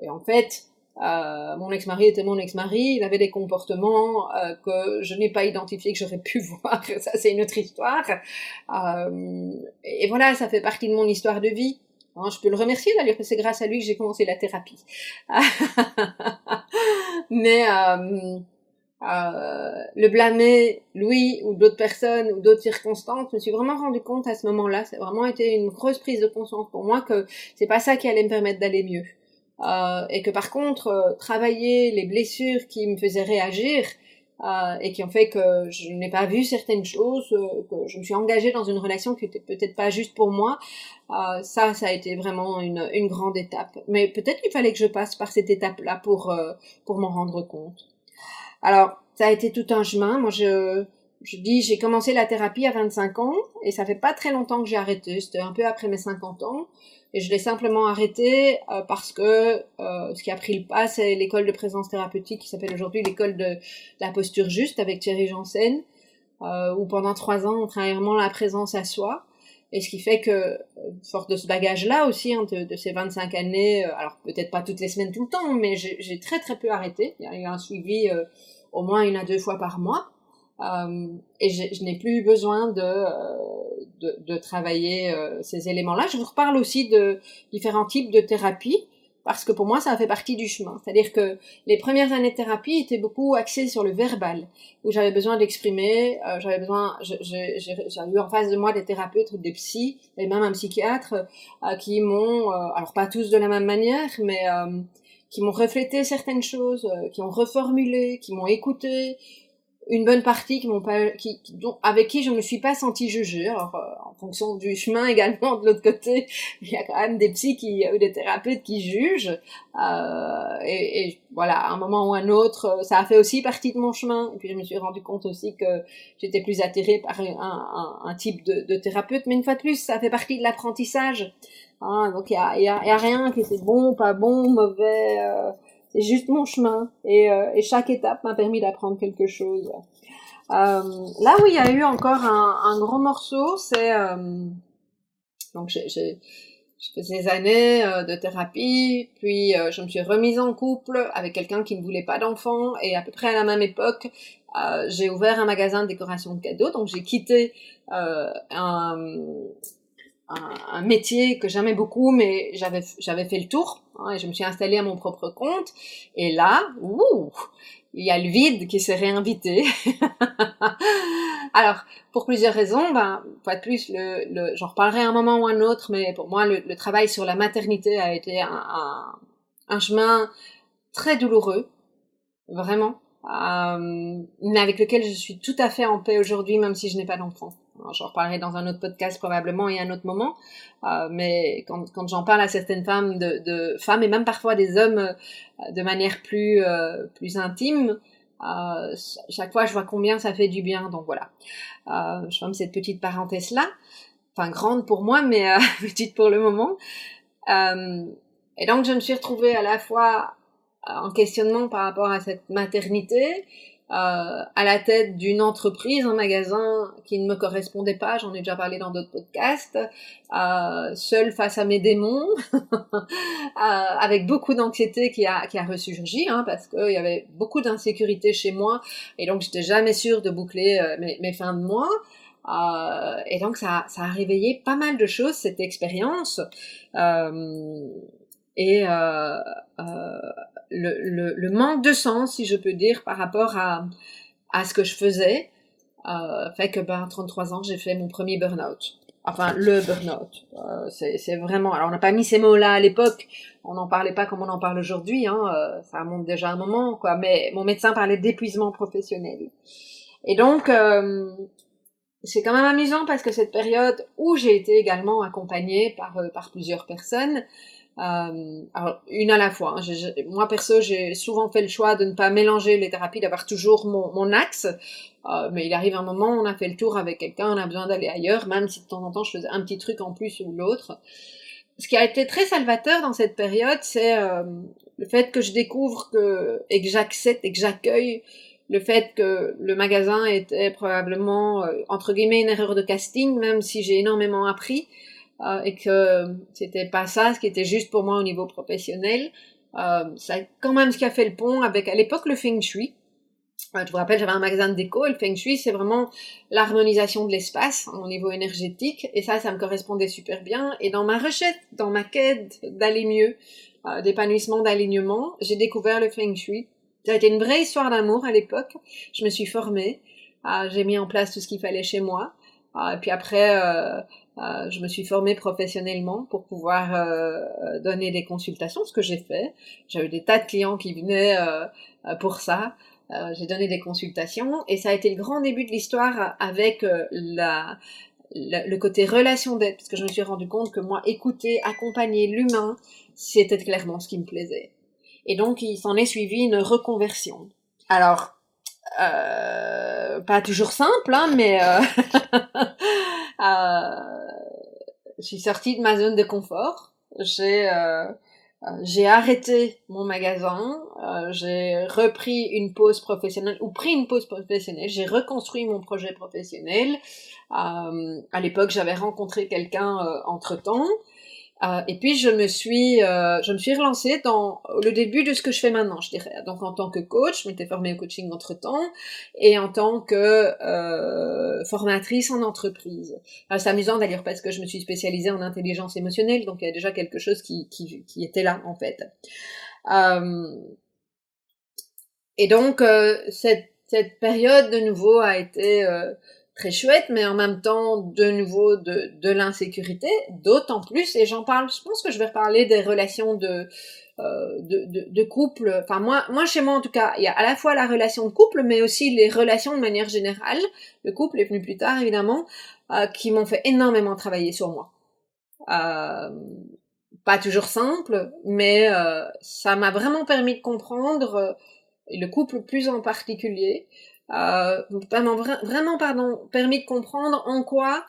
[SPEAKER 2] Et en fait, euh, mon ex-mari était mon ex-mari, il avait des comportements euh, que je n'ai pas identifiés, que j'aurais pu voir, ça c'est une autre histoire. Euh, et voilà, ça fait partie de mon histoire de vie. Hein, je peux le remercier d'ailleurs, c'est grâce à lui que j'ai commencé la thérapie. Mais euh, euh, le blâmer, lui ou d'autres personnes ou d'autres circonstances, je me suis vraiment rendu compte à ce moment-là, c'est vraiment été une grosse prise de conscience pour moi que c'est pas ça qui allait me permettre d'aller mieux. Euh, et que par contre, euh, travailler les blessures qui me faisaient réagir euh, et qui ont fait que je n'ai pas vu certaines choses, que je me suis engagée dans une relation qui était peut-être pas juste pour moi, ça, ça a été vraiment une, une grande étape. Mais peut-être qu'il fallait que je passe par cette étape-là pour pour m'en rendre compte. Alors, ça a été tout un chemin. Moi, je je dis, j'ai commencé la thérapie à 25 ans et ça fait pas très longtemps que j'ai arrêté. C'était un peu après mes 50 ans. Et je l'ai simplement arrêté euh, parce que euh, ce qui a pris le pas, c'est l'école de présence thérapeutique qui s'appelle aujourd'hui l'école de la posture juste avec Thierry Janssen, euh, où pendant trois ans on travaille vraiment la présence à soi. Et ce qui fait que, euh, fort de ce bagage-là aussi, hein, de, ces 25 années, alors peut-être pas toutes les semaines tout le temps, mais j'ai très très peu arrêté. Il y a un suivi au moins une à deux fois par mois. Et je n'ai plus besoin de de, travailler ces éléments-là. Je vous reparle aussi de différents types de thérapies parce que pour moi, ça fait partie du chemin. C'est-à-dire que les premières années de thérapie étaient beaucoup axées sur le verbal, où j'avais besoin d'exprimer, euh, j'avais besoin, j'ai eu en face de moi des thérapeutes, des psys, et même un psychiatre, euh, qui m'ont, euh, alors pas tous de la même manière, mais qui m'ont reflété certaines choses, qui ont reformulé, qui m'ont écouté, une bonne partie qui m'ont pas, qui, dont, avec qui je me suis pas sentie jugée. Alors, euh, en fonction du chemin également de l'autre côté, il y a quand même des psys qui, ou des thérapeutes qui jugent. Euh, et, et, voilà, à un moment ou un autre, ça a fait aussi partie de mon chemin. Et puis je me suis rendu compte aussi que j'étais plus attirée par un, un, un type de, de, thérapeute. Mais une fois de plus, ça fait partie de l'apprentissage. Hein, donc il y a, y, a, rien qui était bon, pas bon, mauvais. Euh, c'est juste mon chemin. Et, euh, et chaque étape m'a permis d'apprendre quelque chose. Euh, là où il y a eu encore un, un gros morceau, c'est euh, donc j'ai fait des années de thérapie, puis je me suis remise en couple avec quelqu'un qui ne voulait pas d'enfants et à peu près à la même époque, j'ai ouvert un magasin de décoration de cadeaux, donc j'ai quitté un, un, métier que j'aimais beaucoup, mais j'avais j'avais fait le tour hein, et je me suis installée à mon propre compte. Et là, ouh, il y a le vide qui s'est réinvité. Alors, pour plusieurs raisons, ben, pas de plus, le, le j'en reparlerai un moment ou un autre, mais pour moi, le, travail sur la maternité a été un, un, un chemin très douloureux, vraiment, euh, mais avec lequel je suis tout à fait en paix aujourd'hui, même si je n'ai pas d'enfant. J'en reparlerai dans un autre podcast probablement et un autre moment. Euh, mais quand, j'en parle à certaines femmes, de, femmes et même parfois des hommes euh, de manière plus euh, plus intime, euh, chaque fois je vois combien ça fait du bien. Donc voilà, je ferme cette petite parenthèse là. Enfin grande pour moi, mais petite pour le moment. et donc je me suis retrouvée à la fois en questionnement par rapport à cette maternité, euh, à la tête d'une entreprise, un magasin qui ne me correspondait pas, j'en ai déjà parlé dans d'autres podcasts, euh, face à mes démons, euh, avec beaucoup d'anxiété qui a, qui a ressurgi, hein, parce qu'il y avait beaucoup d'insécurité chez moi, et donc j'étais jamais sûre de boucler euh, mes, mes, fins de mois. Euh, et donc ça, ça a réveillé pas mal de choses, cette expérience. Euh, et euh, le, le, manque de sens, si je peux dire, par rapport à, à ce que je faisais, euh, fait que ben 33 ans, j'ai fait mon premier burn-out. Enfin, le burn-out. Euh, c'est vraiment. Alors, on n'a pas mis ces mots-là à l'époque. On n'en parlait pas comme on en parle aujourd'hui. Hein, euh, ça remonte déjà un moment, quoi. Mais mon médecin parlait d'épuisement professionnel. Et donc, euh, c'est quand même amusant parce que cette période où j'ai été également accompagnée par euh, par plusieurs personnes, euh, une à la fois. Hein. moi, perso, j'ai souvent fait le choix de ne pas mélanger les thérapies, d'avoir toujours mon, axe. Euh, mais il arrive un moment, on a fait le tour avec quelqu'un, on a besoin d'aller ailleurs, même si de temps en temps, je faisais un petit truc en plus ou l'autre. Ce qui a été très salvateur dans cette période, c'est euh, le fait que je découvre que, et que j'accepte et que j'accueille le fait que le magasin était probablement, entre guillemets, une erreur de casting, même si j'ai énormément appris. Euh, et que c'était pas ça, ce qui était juste pour moi au niveau professionnel. Euh, c'est quand même ce qui a fait le pont avec à l'époque le Feng Shui. Euh, je vous rappelle, j'avais un magasin de déco et le Feng Shui, c'est vraiment l'harmonisation de l'espace au niveau énergétique et ça, ça me correspondait super bien. Et dans ma recherche, dans ma quête d'aller mieux, euh, d'épanouissement, d'alignement, j'ai découvert le Feng Shui. Ça a été une vraie histoire d'amour à l'époque. Je me suis formée, j'ai mis en place tout ce qu'il fallait chez moi. et puis après, euh, je me suis formée professionnellement pour pouvoir euh, donner des consultations, ce que j'ai fait. J'ai eu des tas de clients qui venaient euh, pour ça. j'ai donné des consultations et ça a été le grand début de l'histoire avec le côté relation d'aide, parce que je me suis rendu compte que moi, écouter, accompagner l'humain, c'était clairement ce qui me plaisait. Et donc, il s'en est suivi une reconversion. Alors, euh, pas toujours simple, hein, mais euh, euh, je suis sortie de ma zone de confort. J'ai euh, j'ai arrêté mon magasin, j'ai repris une pause professionnelle ou pris une pause professionnelle, j'ai reconstruit mon projet professionnel. à l'époque, j'avais rencontré quelqu'un entre temps. Euh, et puis je me suis, euh, je me suis relancée dans le début de ce que je fais maintenant, je dirais. Donc en tant que coach, je m'étais formée au coaching entre temps, et en tant que euh, formatrice en entreprise. c'est amusant d'ailleurs parce que je me suis spécialisée en intelligence émotionnelle, donc il y a déjà quelque chose qui, qui, qui était là en fait. et donc cette, cette période de nouveau a été très chouette, mais en même temps, de nouveau, de, de l'insécurité, d'autant plus, et j'en parle, je pense que je vais reparler des relations de, euh, de, de, de, couple, enfin moi, moi chez moi en tout cas, il y a à la fois la relation de couple, mais aussi les relations de manière générale, le couple est venu plus tard évidemment, euh, qui m'ont fait énormément travailler sur moi. Euh, pas toujours simple, mais ça m'a vraiment permis de comprendre, le couple plus en particulier, euh, vraiment, vraiment pardon, permis de comprendre en quoi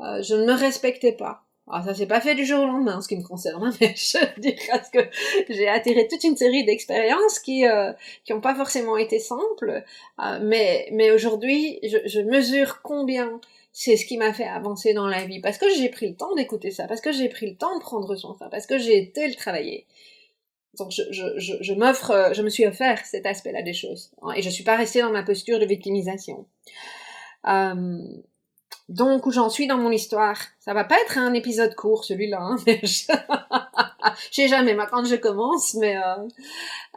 [SPEAKER 2] euh, je ne me respectais pas. Alors ça s'est pas fait du jour au lendemain, ce qui me concerne, hein, mais je dirais que j'ai attiré toute une série d'expériences qui euh, qui ont pas forcément été simples, euh, mais mais aujourd'hui je, je mesure combien c'est ce qui m'a fait avancer dans la vie parce que j'ai pris le temps d'écouter ça, parce que j'ai pris le temps de prendre soin de ça, parce que j'ai été le travailler. Donc je, m'offre, euh, je me suis offert cet aspect-là des choses. Hein, et je suis pas restée dans ma posture de victimisation. Euh, donc où j'en suis dans mon histoire. Ça va pas être un épisode court celui-là, hein, je... sais jamais moi quand je commence, mais euh,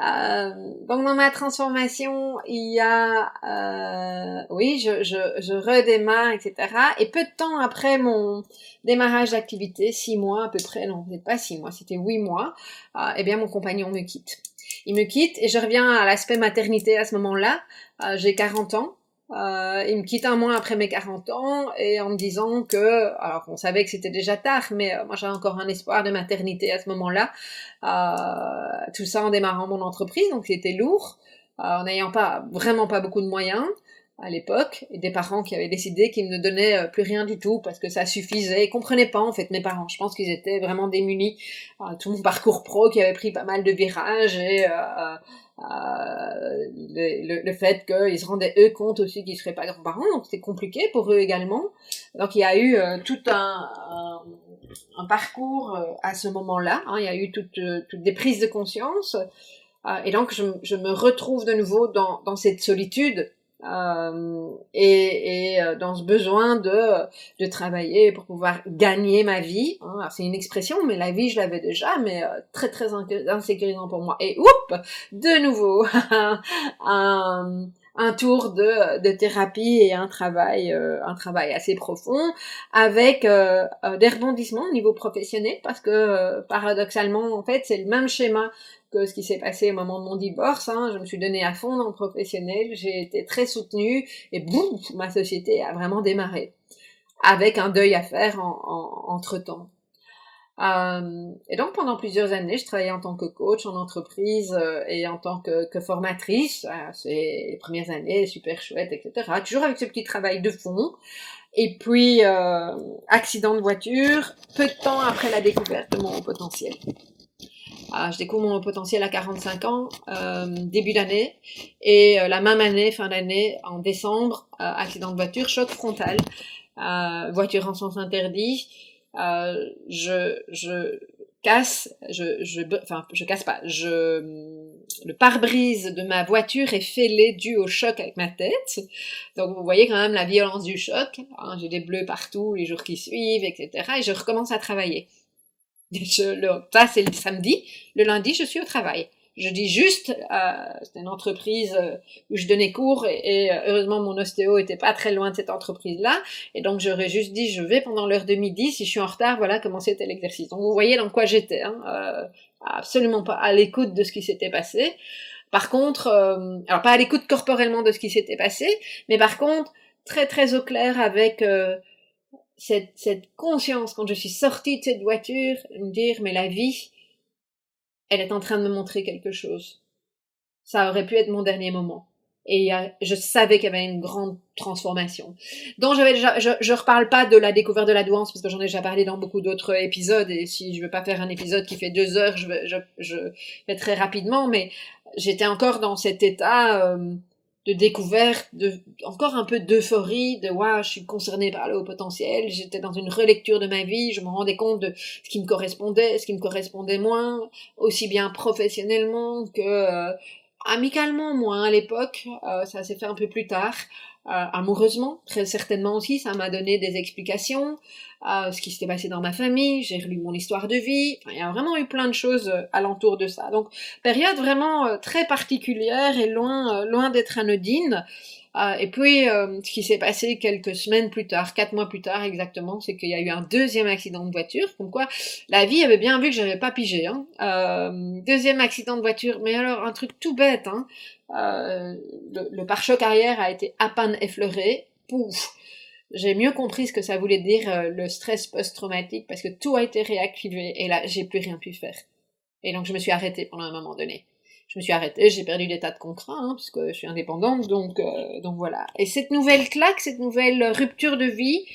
[SPEAKER 2] euh, donc dans ma transformation il y a euh, oui je, je, je redémarre etc. Et peu de temps après mon démarrage d'activité, six mois à peu près, non peut-être pas six mois, c'était huit mois, euh, eh bien mon compagnon me quitte. Il me quitte et je reviens à l'aspect maternité à ce moment-là. J'ai 40 ans. Euh, il me quitte un mois après mes 40 ans et en me disant que, alors on savait que c'était déjà tard, mais euh, moi j'avais encore un espoir de maternité à ce moment-là. Euh, tout ça en démarrant mon entreprise, donc c'était lourd, euh, en n'ayant pas vraiment pas beaucoup de moyens à l'époque, et des parents qui avaient décidé qu'ils ne donnaient euh, plus rien du tout parce que ça suffisait. Ils comprenaient pas en fait mes parents. Je pense qu'ils étaient vraiment démunis. tout mon parcours pro qui avait pris pas mal de virages et euh, le, le, fait qu'ils se rendaient eux compte aussi qu'ils seraient pas grands-parents, donc c'était compliqué pour eux également. Donc il y a eu euh, tout un, un, parcours euh, à ce moment-là, hein, il y a eu toutes, toutes des prises de conscience, et donc je, je, me retrouve de nouveau dans, dans cette solitude euh, et, et, euh, dans ce besoin de, de travailler pour pouvoir gagner ma vie. Hein. C'est une expression, mais la vie, je l'avais déjà, mais euh, très très insécurisant pour moi. Et oups, de nouveau, un, un tour de, de thérapie et un travail, euh, un travail assez profond, avec des rebondissements au niveau professionnel, parce que paradoxalement, en fait, c'est le même schéma que ce qui s'est passé au moment de mon divorce. Hein. Je me suis donnée à fond dans le professionnel, j'ai été très soutenue et boum, ma société a vraiment démarré avec un deuil à faire en, en, entre temps. Euh, et donc pendant plusieurs années, je travaillais en tant que coach en entreprise euh, et en tant que, formatrice. Euh, c'est les premières années super chouettes, etc. Toujours avec ce petit travail de fond. Et puis euh, accident de voiture, peu de temps après la découverte de mon potentiel. Ah, je découvre mon potentiel à 45 ans, euh, début d'année, et euh, la même année, fin d'année, en décembre, euh, accident de voiture, choc frontal, euh, voiture en sens interdit, je, je casse, je, je, enfin, je casse pas, je, le pare-brise de ma voiture est fêlé dû au choc avec ma tête. Donc vous voyez quand même la violence du choc. Hein, J'ai des bleus partout les jours qui suivent, etc. Et je recommence à travailler. Je, ça, c'est le samedi. Le lundi, je suis au travail. Je dis juste, euh, c'était une entreprise euh, où je donnais cours et, euh, heureusement mon ostéo était pas très loin de cette entreprise-là. Et donc j'aurais juste dit, je vais pendant l'heure de midi. Si je suis en retard, voilà comment c'était l'exercice. Donc vous voyez dans quoi j'étais. Hein, euh, absolument pas à l'écoute de ce qui s'était passé. Par contre, alors pas à l'écoute corporellement de ce qui s'était passé, mais par contre très très au clair avec cette, cette conscience quand je suis sortie de cette voiture, me dire mais la vie, elle est en train de me montrer quelque chose. Ça aurait pu être mon dernier moment. Et je savais qu'il y avait une grande transformation. Donc déjà, je, je reparle pas de la découverte de la douance parce que j'en ai déjà parlé dans beaucoup d'autres épisodes et si je veux pas faire un épisode qui fait deux heures, je je, je très rapidement, mais j'étais encore dans cet état euh, de découverte, de, encore un peu d'euphorie, de ouais, je suis concernée par le haut potentiel, j'étais dans une relecture de ma vie, je me rendais compte de ce qui me correspondait, ce qui me correspondait moins, aussi bien professionnellement que euh, amicalement moins à l'époque, euh, ça s'est fait un peu plus tard, euh, amoureusement, très certainement aussi, ça m'a donné des explications, euh, ce qui s'était passé dans ma famille, j'ai relu mon histoire de vie, il y a vraiment eu plein de choses alentour de ça. Donc période vraiment très particulière et loin, loin d'être anodine. Euh, et puis, euh, ce qui s'est passé quelques semaines plus tard, quatre mois plus tard exactement, c'est qu'il y a eu un deuxième accident de voiture. Comme quoi, la vie avait bien vu que j'avais pas pigé. Hein. Euh, deuxième accident de voiture, mais alors un truc tout bête. Hein. le, le pare-choc arrière a été à peine effleuré. Pouf j'ai mieux compris ce que ça voulait dire le stress post-traumatique parce que tout a été réactivé et là j'ai plus rien pu faire. Et donc je me suis arrêtée pendant un moment donné je me suis arrêtée, j'ai perdu des tas de contrats, hein, puisque je suis indépendante, donc, euh, donc voilà. Et cette nouvelle claque, cette nouvelle rupture de vie,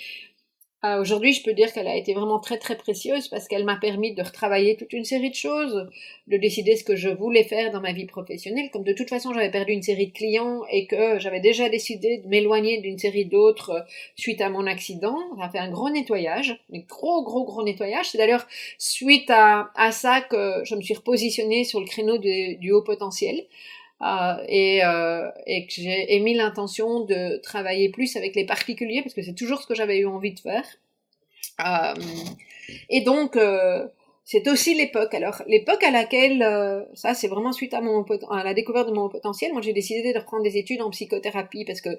[SPEAKER 2] euh, aujourd'hui, je peux dire qu'elle a été vraiment très très précieuse parce qu'elle m'a permis de retravailler toute une série de choses, de décider ce que je voulais faire dans ma vie professionnelle. Comme de toute façon j'avais perdu une série de clients et que j'avais déjà décidé de m'éloigner d'une série d'autres euh, suite à mon accident, on a fait un gros nettoyage, un gros gros gros nettoyage. C'est d'ailleurs suite à, à ça que je me suis repositionnée sur le créneau du haut potentiel. Euh, et, euh, et que j'ai émis l'intention de travailler plus avec les particuliers parce que c'est toujours ce que j'avais eu envie de faire. Euh, et donc, c'est aussi l'époque. Alors, l'époque à laquelle, ça c'est vraiment suite à, mon, à la découverte de mon potentiel, moi j'ai décidé de reprendre des études en psychothérapie parce que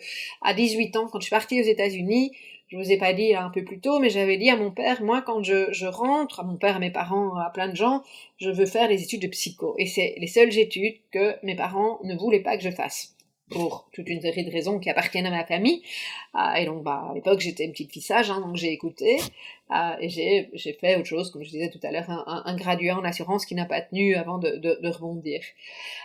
[SPEAKER 2] à 18 ans, quand je suis partie aux États-Unis, je vous ai pas dit un peu plus tôt, mais j'avais dit à mon père, moi, quand je, rentre, à mon père, à mes parents, à plein de gens, je veux faire des études de psycho. Et c'est les seules études que mes parents ne voulaient pas que je fasse. Pour toute une série de raisons qui appartiennent à ma famille. Ah, et donc, bah, à l'époque, j'étais une petite fille sage, hein, donc j'ai écouté. Euh, et j'ai, fait autre chose, comme je disais tout à l'heure, un, un, graduat en assurance qui n'a pas tenu avant de, de, de rebondir.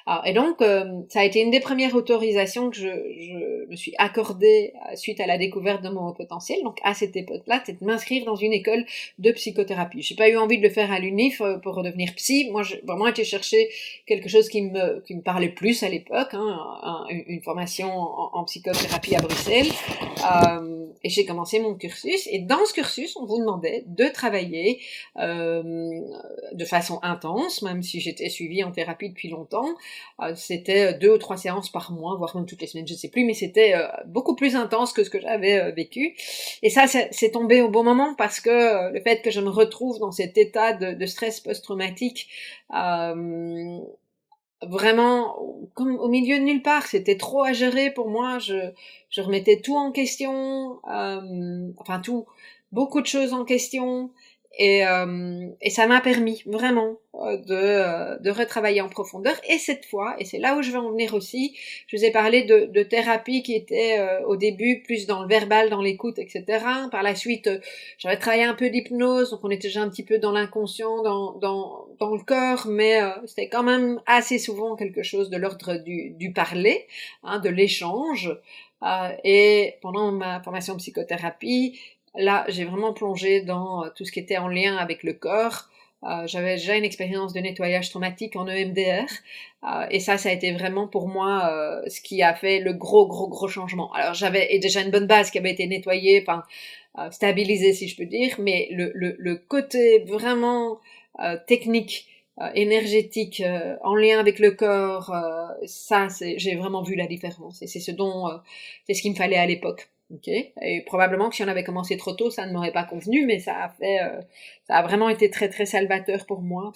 [SPEAKER 2] Euh, et donc, euh, ça a été une des premières autorisations que je, je me suis accordée suite à la découverte de mon potentiel. Donc, à cette époque-là, c'est de m'inscrire dans une école de psychothérapie. J'ai pas eu envie de le faire à l'UNIF pour redevenir psy. Moi, j'ai vraiment été chercher quelque chose qui me, qui me parlait plus à l'époque, hein, une formation en, psychothérapie à Bruxelles. Et j'ai commencé mon cursus. Et dans ce cursus, on vous demande de travailler euh, de façon intense, même si j'étais suivie en thérapie depuis longtemps. Euh, c'était deux ou trois séances par mois, voire même toutes les semaines, je ne sais plus, mais c'était euh, beaucoup plus intense que ce que j'avais vécu. Et ça, c'est tombé au bon moment parce que le fait que je me retrouve dans cet état de, de stress post-traumatique vraiment comme au milieu de nulle part. C'était trop à gérer pour moi. Je, je remettais tout en question, euh, enfin tout, beaucoup de choses en question. Et, euh, et ça m'a permis vraiment euh, de, euh, de retravailler en profondeur. Et cette fois, et c'est là où je vais en venir aussi, je vous ai parlé de, de thérapie qui était au début plus dans le verbal, dans l'écoute, etc. Par la suite, j'avais travaillé un peu d'hypnose, donc on était déjà un petit peu dans l'inconscient, dans, dans, dans le corps, mais c'était quand même assez souvent quelque chose de l'ordre du, du parler, hein, de l'échange. et pendant ma formation de psychothérapie, Là, j'ai vraiment plongé dans euh, tout ce qui était en lien avec le corps. Euh, j'avais déjà une expérience de nettoyage traumatique en EMDR euh, et ça, ça a été vraiment pour moi ce qui a fait le gros, gros, gros changement. Alors j'avais déjà une bonne base qui avait été nettoyée, enfin stabilisée si je peux dire, mais le, le, le côté vraiment technique, énergétique, en lien avec le corps, ça, j'ai vraiment vu la différence et c'est ce dont, c'est ce qu'il me fallait à l'époque. Ok. Et probablement que si on avait commencé trop tôt, ça ne m'aurait pas convenu, mais ça a fait, euh, ça a vraiment été très très salvateur pour moi.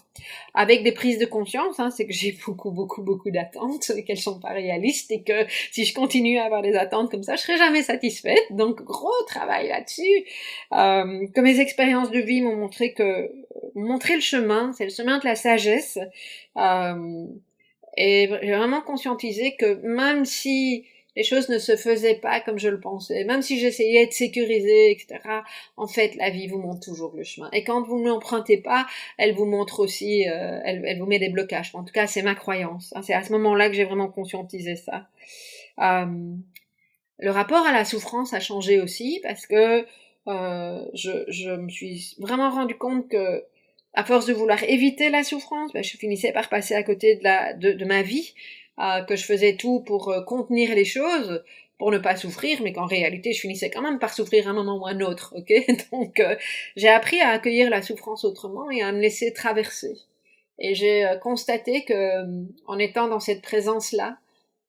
[SPEAKER 2] Avec des prises de conscience, hein, c'est que j'ai beaucoup beaucoup beaucoup d'attentes, qu'elles sont pas réalistes et que si je continue à avoir des attentes comme ça, je serai jamais satisfaite. Donc gros travail là-dessus. Euh, que mes expériences de vie m'ont montré que montrer le chemin, c'est le chemin de la sagesse. Euh, et j'ai vraiment conscientisé que même si les choses ne se faisaient pas comme je le pensais, même si j'essayais de sécuriser, etc. En fait, la vie vous montre toujours le chemin. Et quand vous ne l'empruntez pas, elle vous montre aussi, euh, elle, vous met des blocages. En tout cas, c'est ma croyance. Hein. C'est à ce moment-là que j'ai vraiment conscientisé ça. Euh, le rapport à la souffrance a changé aussi parce que euh, je, me suis vraiment rendu compte que à force de vouloir éviter la souffrance, ben, je finissais par passer à côté de, la, de ma vie que je faisais tout pour contenir les choses, pour ne pas souffrir, mais qu'en réalité, je finissais quand même par souffrir un moment ou un autre, ok? Donc, j'ai appris à accueillir la souffrance autrement et à me laisser traverser. Et j'ai constaté que, en étant dans cette présence-là,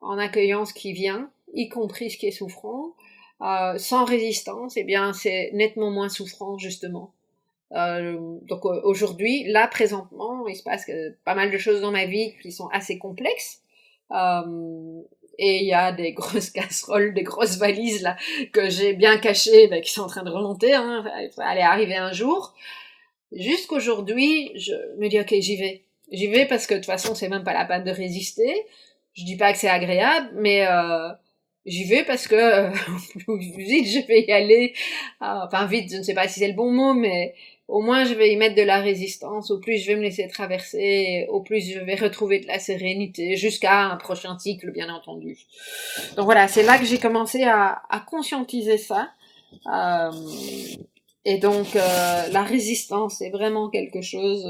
[SPEAKER 2] en accueillant ce qui vient, y compris ce qui est souffrant, euh, sans résistance, eh bien, c'est nettement moins souffrant, justement. Euh, donc euh, aujourd'hui, là, présentement, il se passe pas mal de choses dans ma vie qui sont assez complexes. Euh, et il y a des grosses casseroles, des grosses valises là que j'ai bien cachées, ben, qui sont en train de remonter. Hein, ça allait arriver un jour. Jusqu'aujourd'hui, je me dis ok, j'y vais. J'y vais parce que de toute façon, c'est même pas la peine de résister. Je dis pas que c'est agréable, mais euh, j'y vais parce que euh, vite je vais y aller. Euh, enfin vite, je ne sais pas si c'est le bon mot, mais au moins je vais y mettre de la résistance. Au plus je vais me laisser traverser, au plus je vais retrouver de la sérénité jusqu'à un prochain cycle, bien entendu. Donc voilà, c'est là que j'ai commencé à, à, conscientiser ça. Euh, et donc euh, la résistance est vraiment quelque chose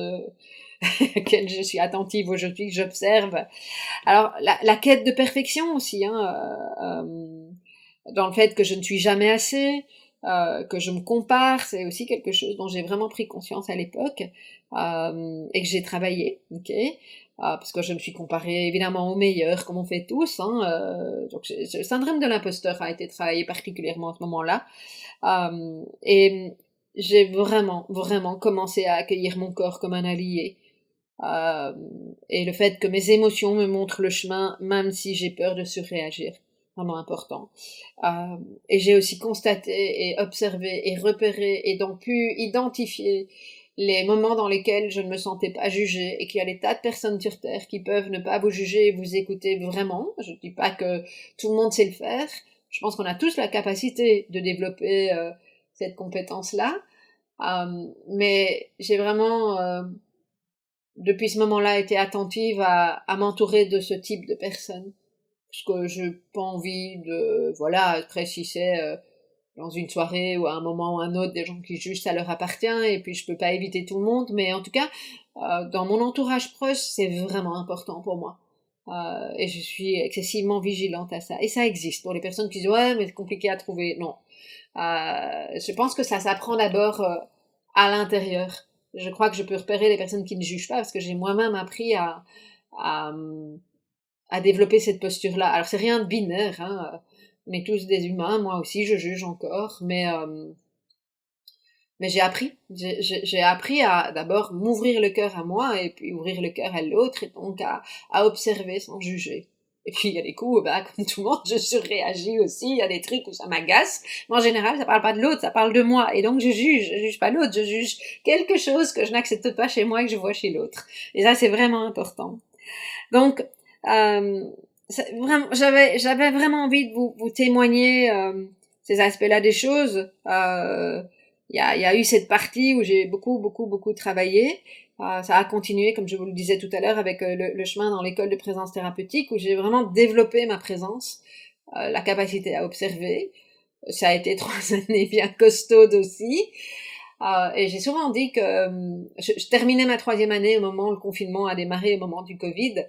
[SPEAKER 2] auquel je suis attentive aujourd'hui, que j'observe. Alors, la, la, quête de perfection aussi, hein, euh, euh, dans le fait que je ne suis jamais assez, euh, que je me compare, c'est aussi quelque chose dont j'ai vraiment pris conscience à l'époque euh, et que j'ai travaillé, ok euh, parce que je me suis comparée évidemment aux meilleurs, comme on fait tous. Hein, donc, le syndrome de l'imposteur a été travaillé particulièrement à ce moment-là. et j'ai vraiment, vraiment commencé à accueillir mon corps comme un allié. Et le fait que mes émotions me montrent le chemin, même si j'ai peur de surréagir, vraiment important. Euh, et j'ai aussi constaté et observé et repéré et donc pu identifier les moments dans lesquels je ne me sentais pas jugée et qu'il y a des tas de personnes sur Terre qui peuvent ne pas vous juger et vous écouter vraiment. Je ne dis pas que tout le monde sait le faire. Je pense qu'on a tous la capacité de développer euh, cette compétence-là. Euh, mais j'ai vraiment euh, depuis ce moment-là, été attentive à, à m'entourer de ce type de personnes. Parce que je n'ai pas envie de, voilà, après si c'est dans une soirée ou à un moment ou un autre, des gens qui jugent, ça leur appartient, et puis je peux pas éviter tout le monde, mais en tout cas, euh, dans mon entourage proche, c'est vraiment important pour moi. Euh, et je suis excessivement vigilante à ça. Et ça existe pour les personnes qui disent ouais mais c'est compliqué à trouver. Non, euh, je pense que ça s'apprend d'abord à l'intérieur je crois que je peux repérer les personnes qui ne jugent pas parce que j'ai moi-même appris à, à, à, développer cette posture-là. Alors c'est rien de binaire, hein. on est tous des humains, moi aussi je juge encore, mais euh, mais j'ai appris, j'ai appris à d'abord m'ouvrir le cœur à moi et puis ouvrir le cœur à l'autre et donc à, à observer sans juger. Et puis il y a des coups, bah, comme tout le monde, je surréagis aussi. Il y a des trucs où ça m'agace. Mais en général, ça parle pas de l'autre, ça parle de moi. Et donc je juge, je juge pas l'autre, je juge quelque chose que je n'accepte pas chez moi et que je vois chez l'autre. Et ça, c'est vraiment important. Donc, euh, vraiment, j'avais, j'avais vraiment envie de vous, témoigner euh, ces aspects-là des choses. Euh, il y, a, y a eu cette partie où j'ai beaucoup, beaucoup, beaucoup travaillé. Euh, ça a continué, comme je vous le disais tout à l'heure, avec euh, le, chemin dans l'école de présence thérapeutique, où j'ai vraiment développé ma présence, euh, la capacité à observer. Ça a été trois années bien costaudes aussi. et j'ai souvent dit que je, je, terminais ma troisième année au moment où le confinement a démarré, au moment du Covid.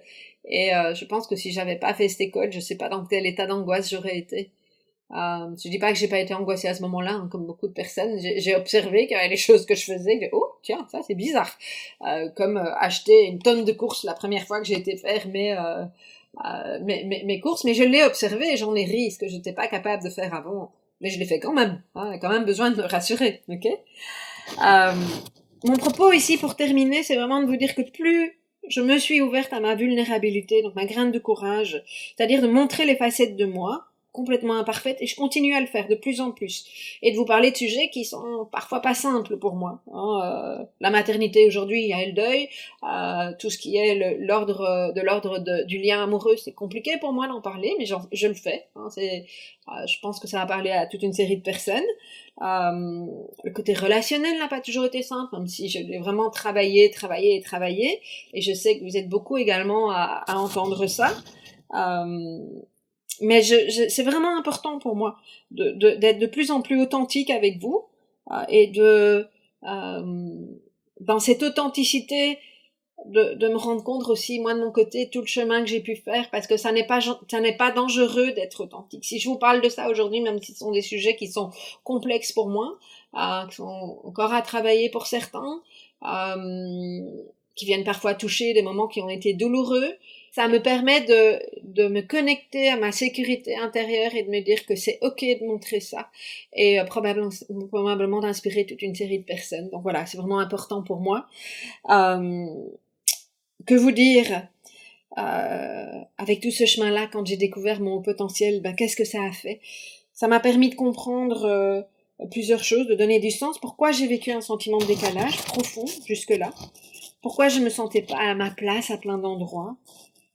[SPEAKER 2] Et je pense que si j'avais pas fait cette école, je sais pas dans quel état d'angoisse j'aurais été. Euh, je dis pas que j'ai pas été angoissée à ce moment-là, hein, comme beaucoup de personnes. J'ai observé qu'il y avait les choses que je faisais, que, oh tiens, ça c'est bizarre. Euh, comme euh, acheter une tonne de courses la première fois que j'ai été faire mes, euh, euh, mes, mes, courses, mais je l'ai observé et j'en ai ri, ce que j'étais pas capable de faire avant. Mais je l'ai fait quand même. Hein, quand même besoin de me rassurer, ok? Euh, Mon propos ici, pour terminer, c'est vraiment de vous dire que plus je me suis ouverte à ma vulnérabilité, donc ma graine de courage, c'est-à-dire de montrer les facettes de moi, complètement imparfaite et je continue à le faire de plus en plus et de vous parler de sujets qui sont parfois pas simples pour moi. Hein, euh, la maternité aujourd'hui, il y a le deuil, euh, tout ce qui est l'ordre de l'ordre du lien amoureux, c'est compliqué pour moi d'en parler, mais je le fais. Hein, euh, je pense que ça va parler à toute une série de personnes. Euh, le côté relationnel n'a pas toujours été simple, même si je l'ai vraiment travaillé, travaillé et travaillé. Et je sais que vous êtes beaucoup également à, à entendre ça. Euh, mais je, c'est vraiment important pour moi d'être de, plus en plus authentique avec vous euh, et de dans cette authenticité de, de, me rendre compte aussi, moi de mon côté, tout le chemin que j'ai pu faire, parce que ça n'est pas, ça n'est pas dangereux d'être authentique. Si je vous parle de ça aujourd'hui, même si ce sont des sujets qui sont complexes pour moi, euh, qui sont encore à travailler pour certains, euh, qui viennent parfois toucher des moments qui ont été douloureux, ça me permet de, de me connecter à ma sécurité intérieure et de me dire que c'est ok de montrer ça et euh, probablement, probablement d'inspirer toute une série de personnes. Donc voilà, c'est vraiment important pour moi. Euh, que vous dire euh, avec tout ce chemin-là quand j'ai découvert mon potentiel ben, Qu'est-ce que ça a fait? Ça m'a permis de comprendre euh, plusieurs choses, de donner du sens. Pourquoi j'ai vécu un sentiment de décalage profond jusque-là? Pourquoi je me sentais pas à ma place à plein d'endroits?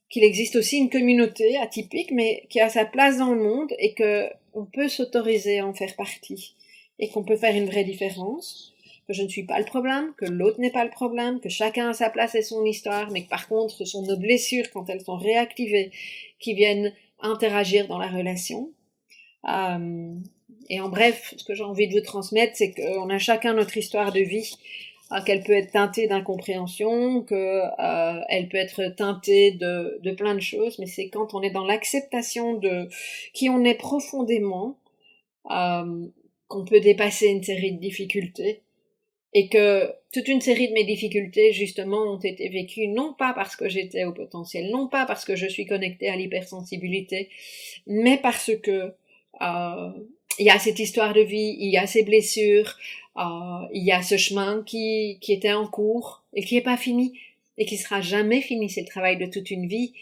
[SPEAKER 2] Qu'il existe aussi une communauté atypique, mais qui a sa place dans le monde et que on peut s'autoriser à en faire partie et qu'on peut faire une vraie différence que je ne suis pas le problème, que l'autre n'est pas le problème, que chacun a sa place et son histoire, mais que par contre ce sont nos blessures quand elles sont réactivées qui viennent interagir dans la relation. Euh, et en bref, ce que j'ai envie de vous transmettre, c'est qu'on a chacun notre histoire de vie, euh, qu'elle peut être teintée d'incompréhension, qu'elle euh, peut être teintée de, plein de choses, mais c'est quand on est dans l'acceptation de qui on est profondément qu'on peut dépasser une série de difficultés et que toute une série de mes difficultés justement ont été vécues non pas parce que j'étais au potentiel, non pas parce que je suis connectée à l'hypersensibilité, mais parce que euh, il y a cette histoire de vie, il y a ces blessures, euh, il y a ce chemin qui, qui était en cours et qui n'est pas fini et qui sera jamais fini. C'est le travail de toute une vie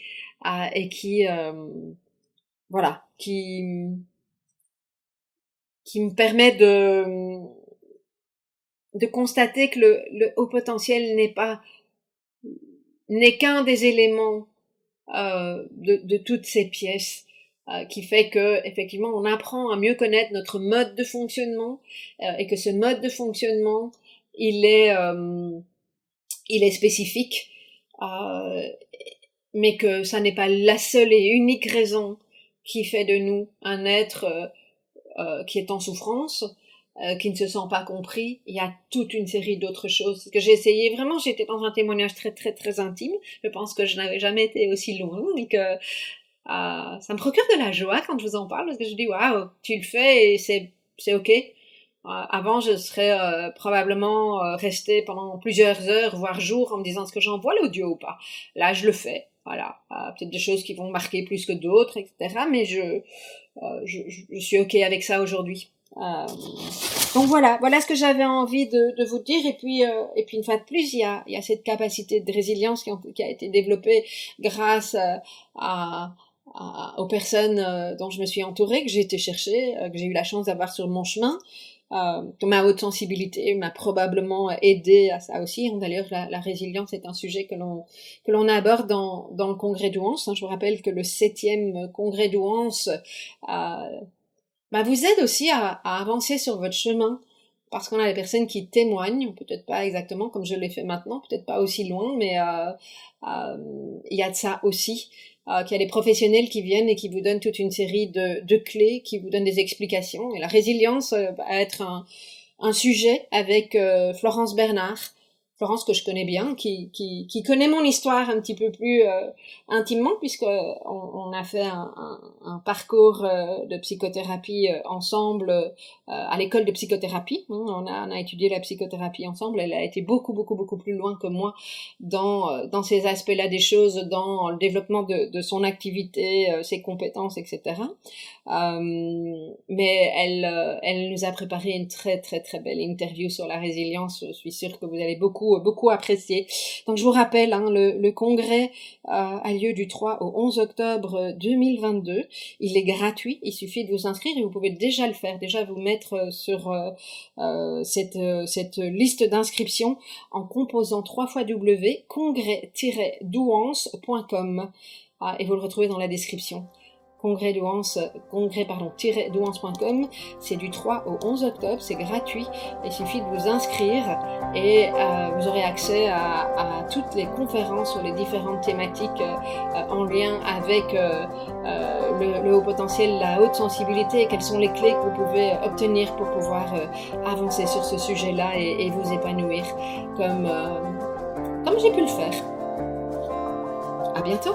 [SPEAKER 2] euh, et qui euh, voilà, qui qui me permet de de constater que le, haut potentiel n'est pas n'est qu'un des éléments euh, de, toutes ces pièces euh, qui fait que effectivement on apprend à mieux connaître notre mode de fonctionnement euh, et que ce mode de fonctionnement il est euh, il est spécifique mais que ça n'est pas la seule et unique raison qui fait de nous un être qui est en souffrance euh, qui ne se sent pas compris. Il y a toute une série d'autres choses que j'ai essayé. Vraiment, j'étais dans un témoignage très très très intime. Je pense que je n'avais jamais été aussi loin et que euh, ça me procure de la joie quand je vous en parle parce que je dis waouh, tu le fais et c'est c'est ok. Euh, avant, je serais euh, probablement restée pendant plusieurs heures, voire jours, en me disant est-ce que j'envoie l'audio ou pas? Là, je le fais. Voilà, peut-être des choses qui vont marquer plus que d'autres, etc. Mais je, je, je suis ok avec ça aujourd'hui. Euh, donc voilà, voilà ce que j'avais envie de, vous dire. Et puis, euh, et puis une fois de plus, il y a, cette capacité de résilience qui, a été développée grâce euh, aux personnes dont je me suis entourée, que j'ai été chercher, que j'ai eu la chance d'avoir sur mon chemin. Euh, ma haute sensibilité m'a probablement aidé à ça aussi. D'ailleurs, la, résilience est un sujet que l'on que l'on aborde dans, le congrès d'Ouance. Je vous rappelle que le septième congrès d'Ouance euh, bah, vous aide aussi à, à, avancer sur votre chemin. Parce qu'on a des personnes qui témoignent, peut-être pas exactement comme je l'ai fait maintenant, peut-être pas aussi loin, mais euh, euh, il y a de ça aussi. Euh, qu'il y a des professionnels qui viennent et qui vous donnent toute une série de, de clés, qui vous donnent des explications. Et la résilience euh, va être un, un sujet avec euh, Florence Bernard, Florence que je connais bien, qui, qui, connaît mon histoire un petit peu plus euh, intimement, puisque on, a fait un, parcours euh, de psychothérapie euh, ensemble à l'école de psychothérapie. Hein. On, a, on a étudié la psychothérapie ensemble. Elle a été beaucoup, beaucoup, beaucoup plus loin que moi dans, dans ces aspects-là des choses, dans le développement de, de son activité, ses compétences, etc. mais elle, elle nous a préparé une très, très, très belle interview sur la résilience. Je suis sûre que vous allez beaucoup beaucoup, apprécié. Donc je vous rappelle, hein, le, congrès euh, a lieu du 3 au 11 octobre 2022. Il est gratuit, il suffit de vous inscrire et vous pouvez déjà le faire, déjà vous mettre euh, sur euh, cette, cette liste d'inscription en composant 3 fois W congrès-douance.com ah, et vous le retrouvez dans la description congrès douance, douance.com. C'est du 3 au 11 octobre, c'est gratuit. Il suffit de vous inscrire et euh, vous aurez accès à, toutes les conférences sur les différentes thématiques euh, en lien avec euh, le, haut potentiel, la haute sensibilité et quelles sont les clés que vous pouvez obtenir pour pouvoir avancer sur ce sujet-là et, et, vous épanouir comme, comme j'ai pu le faire. À bientôt